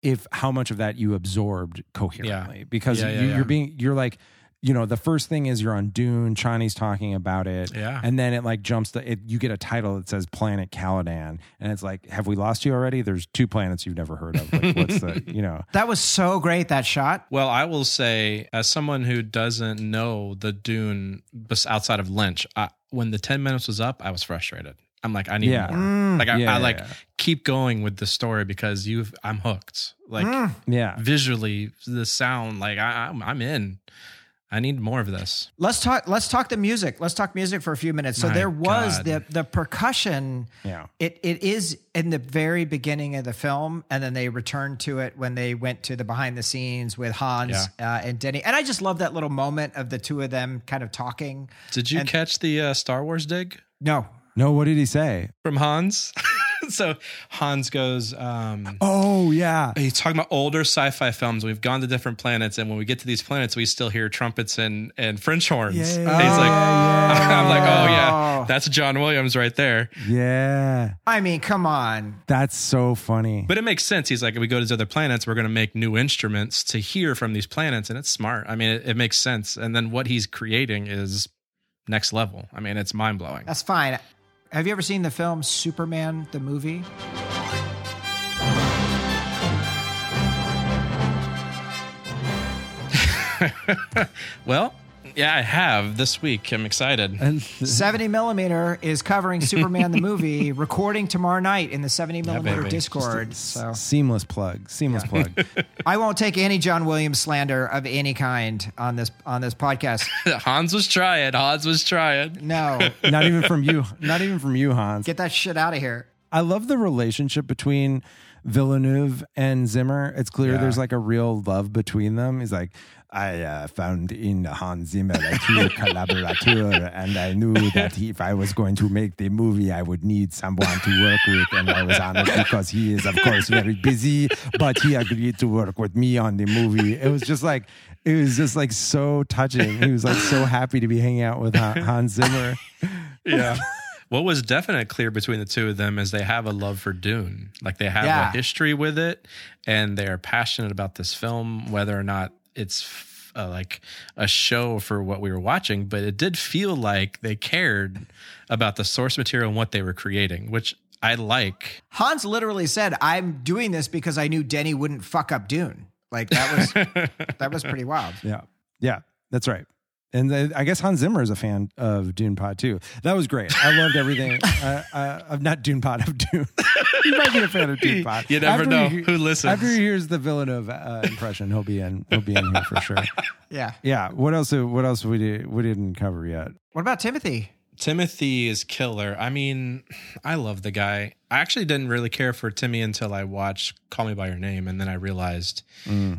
if how much of that you absorbed coherently, because Yeah, yeah, you, yeah. you're being, you're like, you know, the first thing is you're on Dune, Chani's talking about it. Yeah. And then it like jumps to it, you get a title that says Planet Caladan. And it's like, have we lost you already? There's two planets you've never heard of. Like, what's the, (laughs) you know, That was so great that shot. Well, I will say, as someone who doesn't know the Dune outside of Lynch, I, when the ten minutes was up, I was frustrated. I'm like, I need Yeah. more. Mm. Like, I, Yeah, I yeah, like yeah. keep going with the story because you've. I'm hooked. Like mm. yeah. visually, the sound, like I, I'm, I'm in. I need more of this. Let's talk. Let's talk the music. Let's talk music for a few minutes. So My there was God. the the percussion. Yeah. It it is in the very beginning of the film, and then they returned to it when they went to the behind the scenes with Hans uh, and Denny. And I just love that little moment of the two of them kind of talking. Did you And- catch the uh, Star Wars dig No, No, what did he say? from Hans? (laughs) (laughs) so Hans goes. um Oh, yeah. He's talking about older sci-fi films. We've gone to different planets, and when we get to these planets, we still hear trumpets and and French horns. Yeah, And he's like, yeah, (laughs) I'm like, oh Oh. yeah, that's John Williams right there. Yeah. I mean, come on. That's so funny. But it makes sense. He's like, if we go to these other planets, we're going to make new instruments to hear from these planets, and it's smart. I mean, it, it makes sense. And then what he's creating is next level. I mean, it's mind blowing. That's fine. Have you ever seen the film Superman the movie? (laughs) Well, yeah, I have this week. I'm excited. And 70 millimeter is covering Superman the (laughs) movie, recording tomorrow night in the 70 millimeter baby. Discord. So seamless plug. Seamless plug. (laughs) I won't take any John Williams slander of any kind on this on this podcast. (laughs) Hans was trying. Hans was trying. No, not even from you. Not even from you, Hans. get that shit out of here. I love the relationship between Villeneuve and Zimmer. It's clear Yeah. there's like a real love between them. He's like, I uh, found in Hans Zimmer a true (laughs) collaborateur, and I knew that he, if I was going to make the movie, I would need someone to work with, and I was honored because he is, of course, very busy, but he agreed to work with me on the movie. It was just like, it was just like so touching. He was like so happy to be hanging out with Hans Zimmer. Yeah. (laughs) what was definitely clear between the two of them is they have a love for Dune. Like they have Yeah. a history with it and they are passionate about this film, whether or not it's uh, like a show for what we were watching, but it did feel like they cared about the source material and what they were creating, which I like. Hans literally said, "I'm doing this because I knew Denny wouldn't fuck up Dune." Like that was (laughs) that was pretty wild. Yeah. Yeah. That's right. And I guess Hans Zimmer is a fan of Dune Pod too. That was great. I loved everything. uh, uh, of not Dune Pod of Dune. (laughs) you might be a fan of Dune Pod. You never After know he- who listens. After he hears the Villeneuve uh, impression, he'll be in. He'll be in here for sure. (laughs) Yeah. Yeah. What else? What else we did, we didn't cover yet? What about Timothy? Timothy is killer. I mean, I love the guy. I actually didn't really care for Timmy until I watched Call Me by Your Name, and then I realized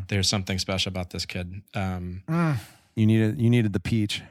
there's something special about this kid. Um, You needed. You needed the peach.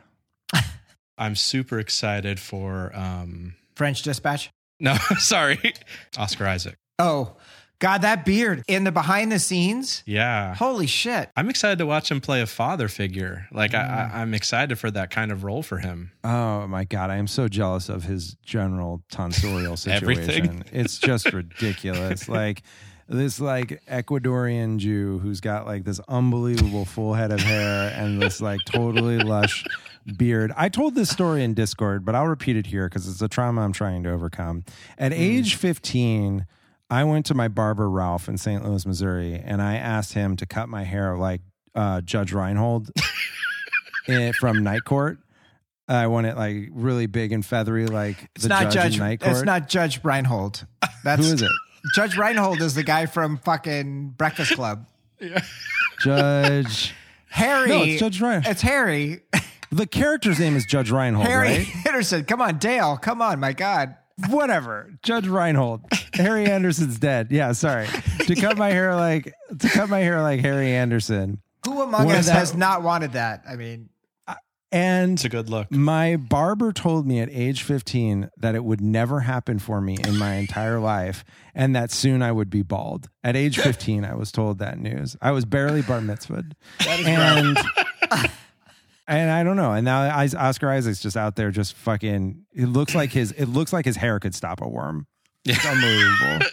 (laughs) I'm super excited for. Um, French Dispatch. no, (laughs) sorry, Oscar Isaac. Oh, God, that beard in the behind the scenes. Yeah, Holy shit. I'm excited to watch him play a father figure. Like I, I, I'm excited for that kind of role for him. Oh my god, I am so jealous of his general tonsorial (laughs) situation. It's just ridiculous. like this like Ecuadorian Jew who's got like this unbelievable full head of hair and this like totally lush beard. I told this story in Discord, but I'll repeat it here because it's a trauma I'm trying to overcome. At age 15, I went to my barber Ralph in St. Louis, Missouri, and I asked him to cut my hair like uh, Judge Reinhold (laughs) eh, from Night Court. I want it like really big and feathery, like It's the not judge, Judge. in Night Court. It's not Judge Reinhold. That's Who is it? Judge Reinhold is the guy from fucking Breakfast Club. Judge. Harry. No, it's Judge Reinhold. It's Harry. The character's name is Judge Reinhold, Harry right? Henderson. Come on, Dale. Come on, my God. Whatever. Judge Reinhold. Harry Anderson's dead. Yeah, sorry. To cut my hair like to cut my hair like Harry Anderson. Who among us that- has not wanted that? I mean, And It's a good look. My barber told me at age 15 that it would never happen for me in my entire life and that soon I would be bald. At age (laughs) 15, I was told that news. I was barely bar mitzvahed. and, (laughs) and I don't know. And now Oscar Isaac's just out there just fucking it looks like his it looks like his hair could stop a worm. It's (laughs) unbelievable.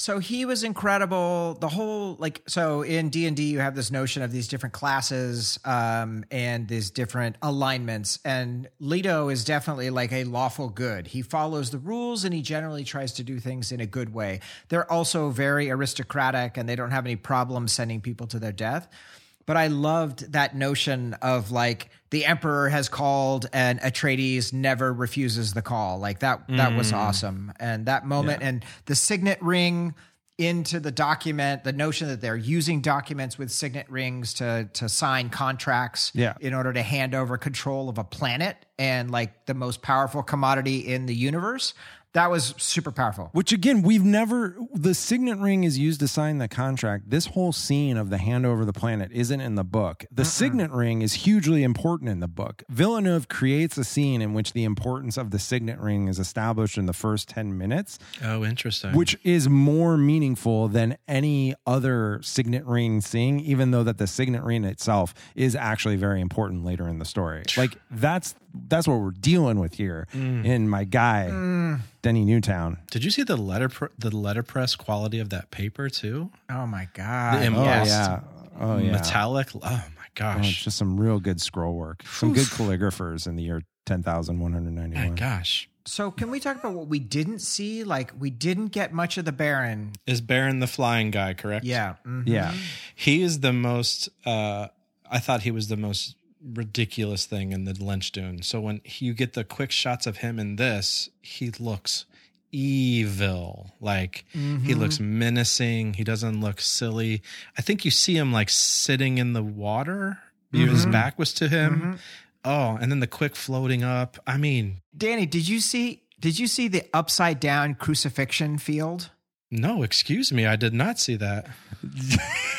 So he was incredible. The whole like so in D and D you have this notion of these different classes um, and these different alignments. And Leto is definitely like a lawful good. He follows the rules and he generally tries to do things in a good way. They're also very aristocratic and they don't have any problem sending people to their death. But I loved that notion of like the emperor has called and Atreides never refuses the call. Like that that was mm. awesome. And that moment and the signet ring into the document, the notion that they're using documents with signet rings to to sign contracts Yeah. in order to hand over control of a planet and like the most powerful commodity in the universe. That was super powerful. Which again, we've never. The signet ring is used to sign the contract. This whole scene of the handover of the planet isn't in the book. The signet ring is hugely important in the book. Villeneuve creates a scene in which the importance of the signet ring is established in the first 10 minutes, Oh, interesting. which is more meaningful than any other signet ring scene, even though that the signet ring itself is actually very important later in the story. Like that's that's what we're dealing with here in my guy, Denny Newtown. Did you see the letter pr- the letterpress quality of that paper too? Oh my god. The Oh yeah. Oh yeah. metallic. Oh my Oh, it's gosh. just some real good scroll work. Some good calligraphers in the year ten thousand one hundred ninety my one. gosh. So can we talk about what we didn't see? Like we didn't get much of the Baron. Is Baron the flying guy correct? Yeah. mhm. Yeah. He is the most. Uh, I thought he was the most ridiculous thing in the Lynch Dune. So when you get the quick shots of him in this, he looks evil. Like he looks mm-hmm. menacing. He doesn't look silly. I think you see him like sitting in the water. His mm-hmm. back was to him. Mm-hmm. Oh, and then the quick floating up. I mean, Danny, did you see did you see the upside down crucifixion field? No, excuse me, I did not see that. (laughs)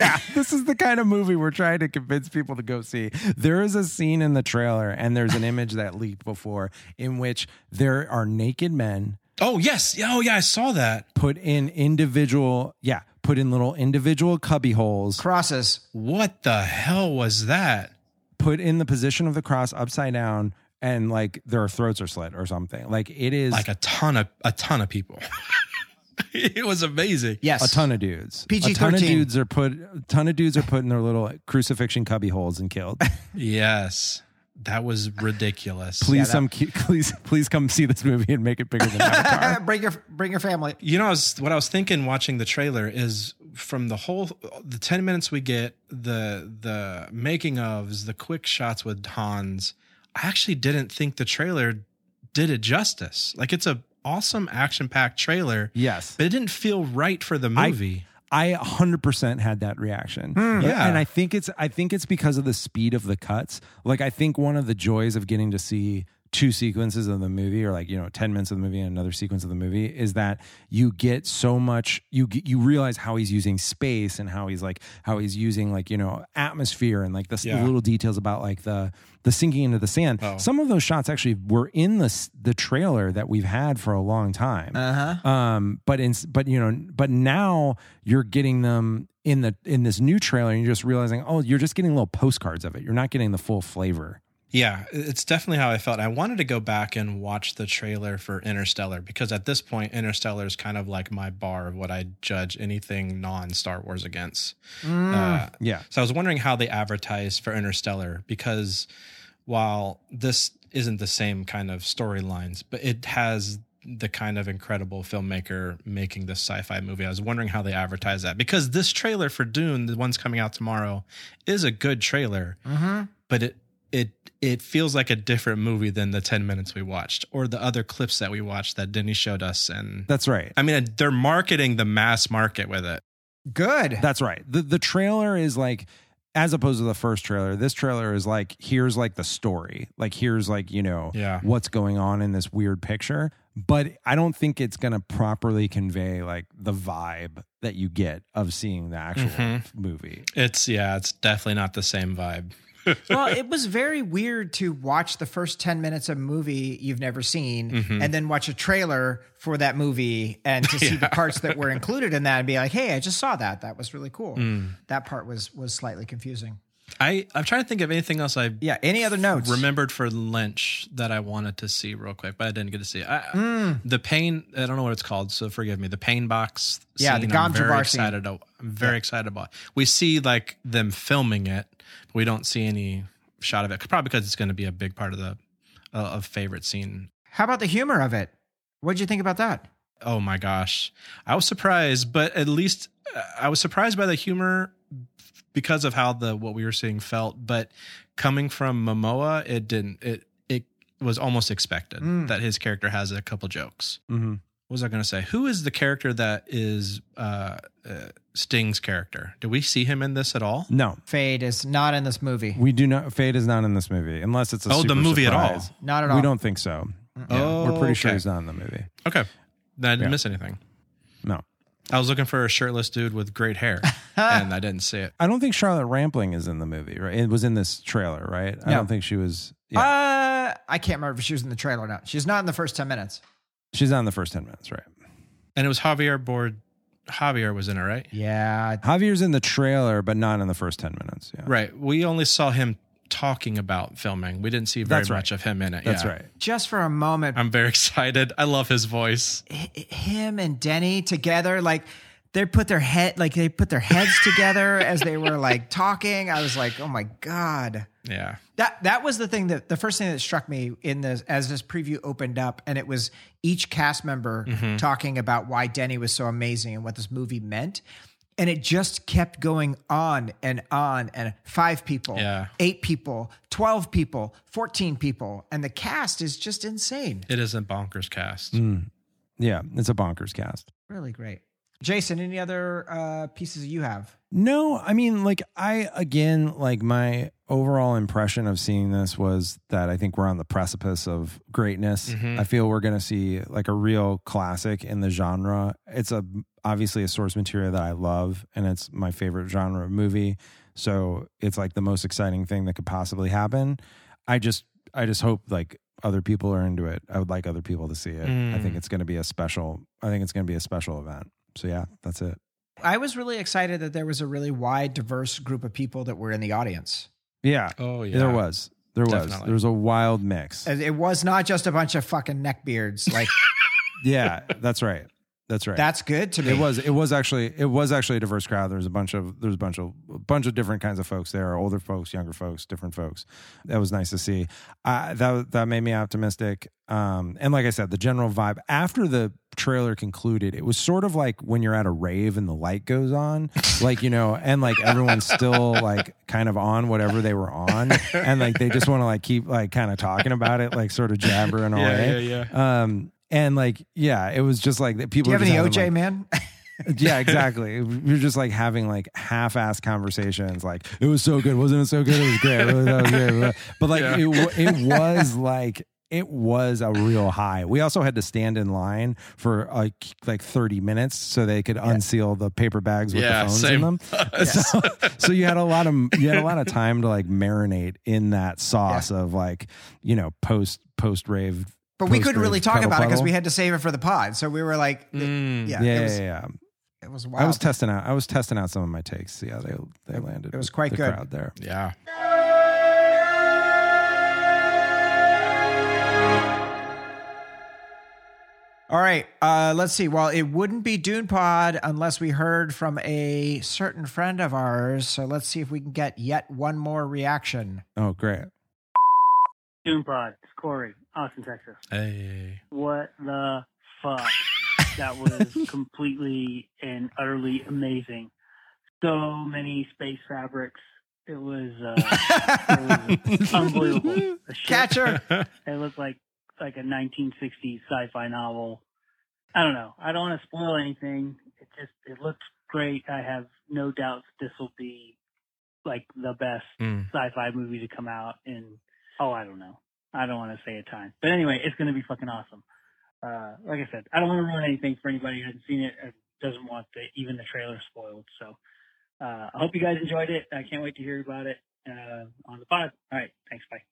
Yeah, this is the kind of movie we're trying to convince people to go see. There is a scene in the trailer, and there's an image that leaked before in which there are naked men Oh yes, yeah, oh yeah, I saw that. put in individual, yeah, put in little individual cubby holes, Crosses. What the hell was that? put in the position of the cross upside down, and like their throats are slit or something. Like it is Like a ton of a ton of people. (laughs) (laughs) it was amazing. Yes. a ton of dudes. PG-13. A ton of dudes are put. A ton of dudes are put in their little crucifixion cubby holes and killed. (laughs) Yes. That was ridiculous. Please, that- some, please, please come see this movie and make it bigger than Avatar. (laughs) bring your bring your family. You know, I was, what I was thinking watching the trailer is from the whole the ten minutes we get the the making ofs, the quick shots with Hans. I actually didn't think the trailer did it justice. Like it's a awesome action packed trailer, yes, but it didn't feel right for the movie. I 100% had that reaction. Hmm. Yeah. And I think it's I think it's because of the speed of the cuts. Like I think one of the joys of getting to see two sequences of the movie or like, you know, 10 minutes of the movie and another sequence of the movie is that you get so much you get, you realize how he's using space and how he's like how he's using like, you know, atmosphere and like the Yeah. little details about like the the sinking into the sand. Oh. Some of those shots actually were in the the trailer that we've had for a long time. Uh huh. Um, but in but you know, but now you're getting them in the in this new trailer, and you're just realizing, oh, you're just getting little postcards of it. You're not getting the full flavor. Yeah, it's definitely how I felt. I wanted to go back and watch the trailer for Interstellar because at this point, Interstellar is kind of like my bar of what I judge anything non Star Wars against. Uh, Yeah, so I was wondering how they advertised for Interstellar because while this isn't the same kind of storylines, but it has the kind of incredible filmmaker making this sci-fi movie. I was wondering how they advertise that because this trailer for Dune, the one's coming out tomorrow, is a good trailer, but it it it feels like a different movie than the 10 minutes we watched or the other clips that we watched that Denny showed us and that's right. I mean they're marketing the mass market with it. Good. That's right. The the trailer is like as opposed to the first trailer, this trailer is like here's like the story. Like here's like, you know, Yeah. what's going on in this weird picture. But I don't think it's going to properly convey like the vibe that you get of seeing the actual Mm-hmm. movie. It's yeah, it's definitely not the same vibe. Well, it was very weird to watch the first 10 minutes of a movie you've never seen Mm-hmm. and then watch a trailer for that movie and to see the (laughs) parts that were included in that and be like, "Hey, I just saw that. That was really cool." Mm. That part was was slightly confusing. I I'm trying to think of anything else I Yeah, any other notes? remembered for Lynch that I wanted to see real quick, but I didn't get to see it. I, The pain I don't know what it's called, so forgive me. The pain box. Yeah, the scene, I'm very Gom Jabbar scene. excited. I'm very excited about. We see like them filming it, but we don't see any shot of it. Probably because it's going to be a big part of the uh, of favorite scene. How about the humor of it? What did you think about that? Oh my gosh, I was surprised, but at least uh, I was surprised by the humor because of how the what we were seeing felt. But coming from Momoa, it didn't. It it was almost expected that his character has a couple jokes. Mm-hmm. What was I going to say? Who is the character that is uh, uh, Sting's character? Do we see him in this at all? No, Feyd is not in this movie. we do not. Feyd is not in this movie unless it's a Oh, the super movie at all? Not at all. We don't think so. Yeah, Oh, we're pretty sure he's not in the movie. Okay, then I didn't Yeah. miss anything. No, I was looking for a shirtless dude with great hair, (laughs) and I didn't see it. I don't think Charlotte Rampling is in the movie. Right? It was in this trailer, right? I No. don't think she was. Yeah, Uh, I can't remember if she was in the trailer or not. She's not in the first 10 minutes. she's not in the first ten minutes, right? And it was Javier Bardem. Javier was in it, right? Yeah. Javier's in the trailer, but not in the first ten minutes. Yeah, Right. We only saw him talking about filming. We didn't see very That's right. much of him in it. that's Yeah. right. Just for a moment, I'm very (laughs) excited. I love his voice. him and Denny together, like they put their head, like they put their heads (laughs) together as they were like talking. I was like, oh my God. Yeah. That that was the thing that the first thing that struck me in this as this preview opened up, and it was each cast member mm-hmm. talking about why Denny was so amazing and what this movie meant. And it just kept going on and on, and five people, Yeah. eight people, twelve people, fourteen people, and the cast is just insane. It is a bonkers cast. Hmm. Yeah, it's a bonkers cast. Really great. Jason, any other uh, pieces you have? No, I mean, like, I, again, like, my overall impression of seeing this was that I think we're on the precipice of greatness. I feel we're going to see like a real classic in the genre. It's a, obviously a source material that I love, and it's my favorite genre of movie. So it's like the most exciting thing that could possibly happen. I just, I just hope like other people are into it. I would like other people to see it. I think it's going to be a special, I think it's going to be a special event. So yeah, that's it. I was really excited that there was a really wide, diverse group of people that were in the audience. Yeah. Oh, yeah. There was. There was. Definitely. There was a wild mix. And It was not just a bunch of fucking neckbeards. Like (laughs) Yeah, that's right. That's right. that's good to me. it was it was actually it was actually a diverse crowd. There was a bunch of there's a bunch of a bunch of different kinds of folks there, older folks, younger folks, different folks. That was nice to see. Uh, that that made me optimistic. Um, and like I said, the general vibe after the trailer concluded, it was sort of like when you're at a rave and the light goes on, like you know, and like everyone's still like kind of on whatever they were on, and like they just want to like keep like kind of talking about it, like sort of jabbering Yeah, away. yeah, yeah. Um, and like, yeah, it was just like that. People Do you have any OJ, like- man? (laughs) yeah, (laughs) exactly. You're just like having like half-ass conversations. Like it was so good, wasn't it so good? It was great. Really, that was great. (laughs) But like it, it was like it was a real high. We also had to stand in line for like like 30 minutes so they could unseal the paper bags with Yeah, the phones in them. So, so you had a lot of you had a lot of time to like marinate in that sauce of like you know post post rave. But we couldn't really talk about it because we had to save it for the pod. So we were like, yeah, yeah, it yeah, was, yeah. it was wild. I was testing out. I was testing out some of my takes. Yeah, they they landed. it was quite the good. Crowd there. Yeah. All right, uh, let's see. Well, it wouldn't be Dune Pod unless we heard from a certain friend of ours. So let's see if we can get yet one more reaction. Oh, great. Dune Pod, it's Corey, Austin, Texas. Hey. What the fuck? that was (laughs) completely and utterly amazing. So many space fabrics. It was, uh, it was (laughs) unbelievable. Catcher. (laughs) It looked like like a 1960s sci-fi novel. I don't know. I don't want to spoil anything. It just it looks great. I have no doubts this will be like the best Mm. sci-fi movie to come out in oh I don't know. I don't want to say a time. But anyway, it's going to be fucking awesome. Uh, like I said, I don't want to ruin anything for anybody who hasn't seen it or doesn't want the, even the trailer spoiled. So uh, I hope you guys enjoyed it. I can't wait to hear about it uh, on the pod. All right, thanks. Bye.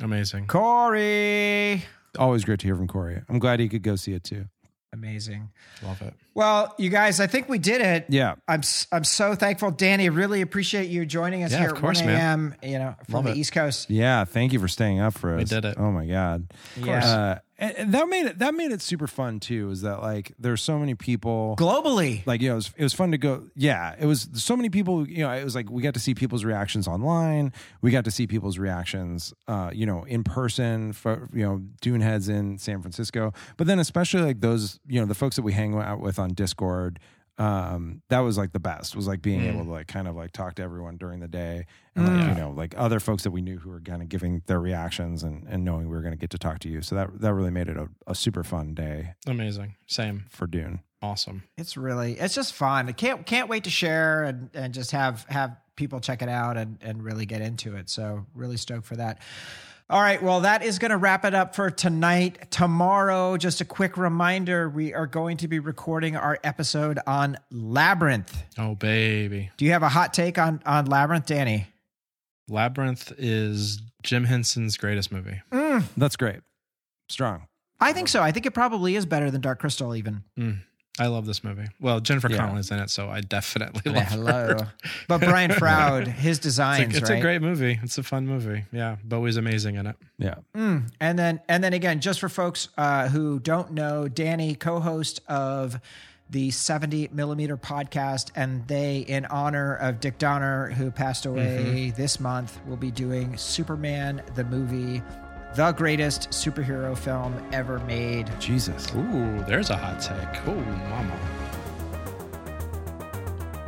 Amazing. Corey. Always great to hear from Corey. I'm glad he could go see it too. Amazing. Love it. Well, you guys, I think we did it. Yeah. I'm s- I'm so thankful, Danny. Really appreciate you joining us Yeah, here of at 1 a.m. You know, from Love the it. East Coast. Yeah. Thank you for staying up for us. We did it. Oh my god. course. Uh, and, and that made it. That made it super fun too. Is that like there's so many people Globally, like you know it was, it was fun to go yeah it was so many people you know it was like we got to see people's reactions online we got to see people's reactions uh you know in person for you know dune heads in san francisco but then especially like those you know the folks that we hang out with on discord um that was like the best was like being able to like kind of like talk to everyone during the day and like you know like other folks that we knew who were kind of giving their reactions and and knowing we were going to get to talk to you so that that really made it a, a super fun day Amazing. Same. for dune Awesome. it's really it's just fun. I can't can't wait to share and and just have have people check it out and and really get into it. So really stoked for that. All right, well, that is going to wrap it up for tonight. Tomorrow, just a quick reminder we are going to be recording our episode on Labyrinth. Oh, baby. Do you have a hot take on, on Labyrinth, Danny? Labyrinth is Jim Henson's greatest movie. Mm. that's great strong I think so. I think it probably is better than Dark Crystal, even. Mm. I love this movie. Well, Jennifer Yeah. Connelly's in it, so I definitely love Hello. her. But Brian (laughs) Froud, his It's, designs, a, it's right? a great movie. It's a fun movie. Yeah, Bowie's amazing in it. yeah And then and then again, just for folks uh, who don't know, Danny, co-host of the 70 millimeter podcast, and they, in honor of Dick Donner, who passed away this month, will be doing Superman the movie, the greatest superhero film ever made. jesus Ooh, there's a hot take. Ooh, mama.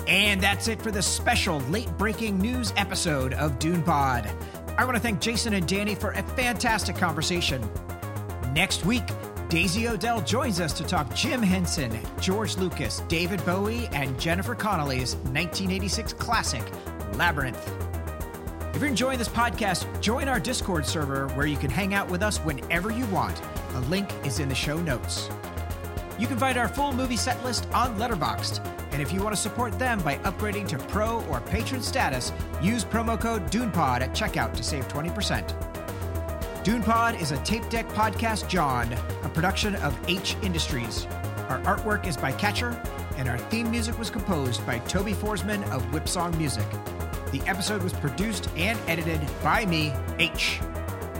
And that's it for the special late breaking news episode of Dune Pod. I want to thank Jason and Danny for a fantastic conversation. Next week, Daisy Odell joins us to talk Jim Henson, George Lucas, David Bowie, and Jennifer Connelly's 1986 classic, Labyrinth. If you're enjoying this podcast, join our Discord server where you can hang out with us whenever you want. A link is in the show notes. You can find our full movie set list on Letterboxd. And if you want to support them by upgrading to pro or patron status, use promo code DUNEPOD at checkout to save 20%. DunePod is a tape deck podcast, John, a production of H Industries. Our artwork is by Catcher, and our theme music was composed by Toby Forsman of Whipsong Music. The episode was produced and edited by me, H.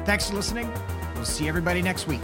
Thanks for listening. We'll see everybody next week.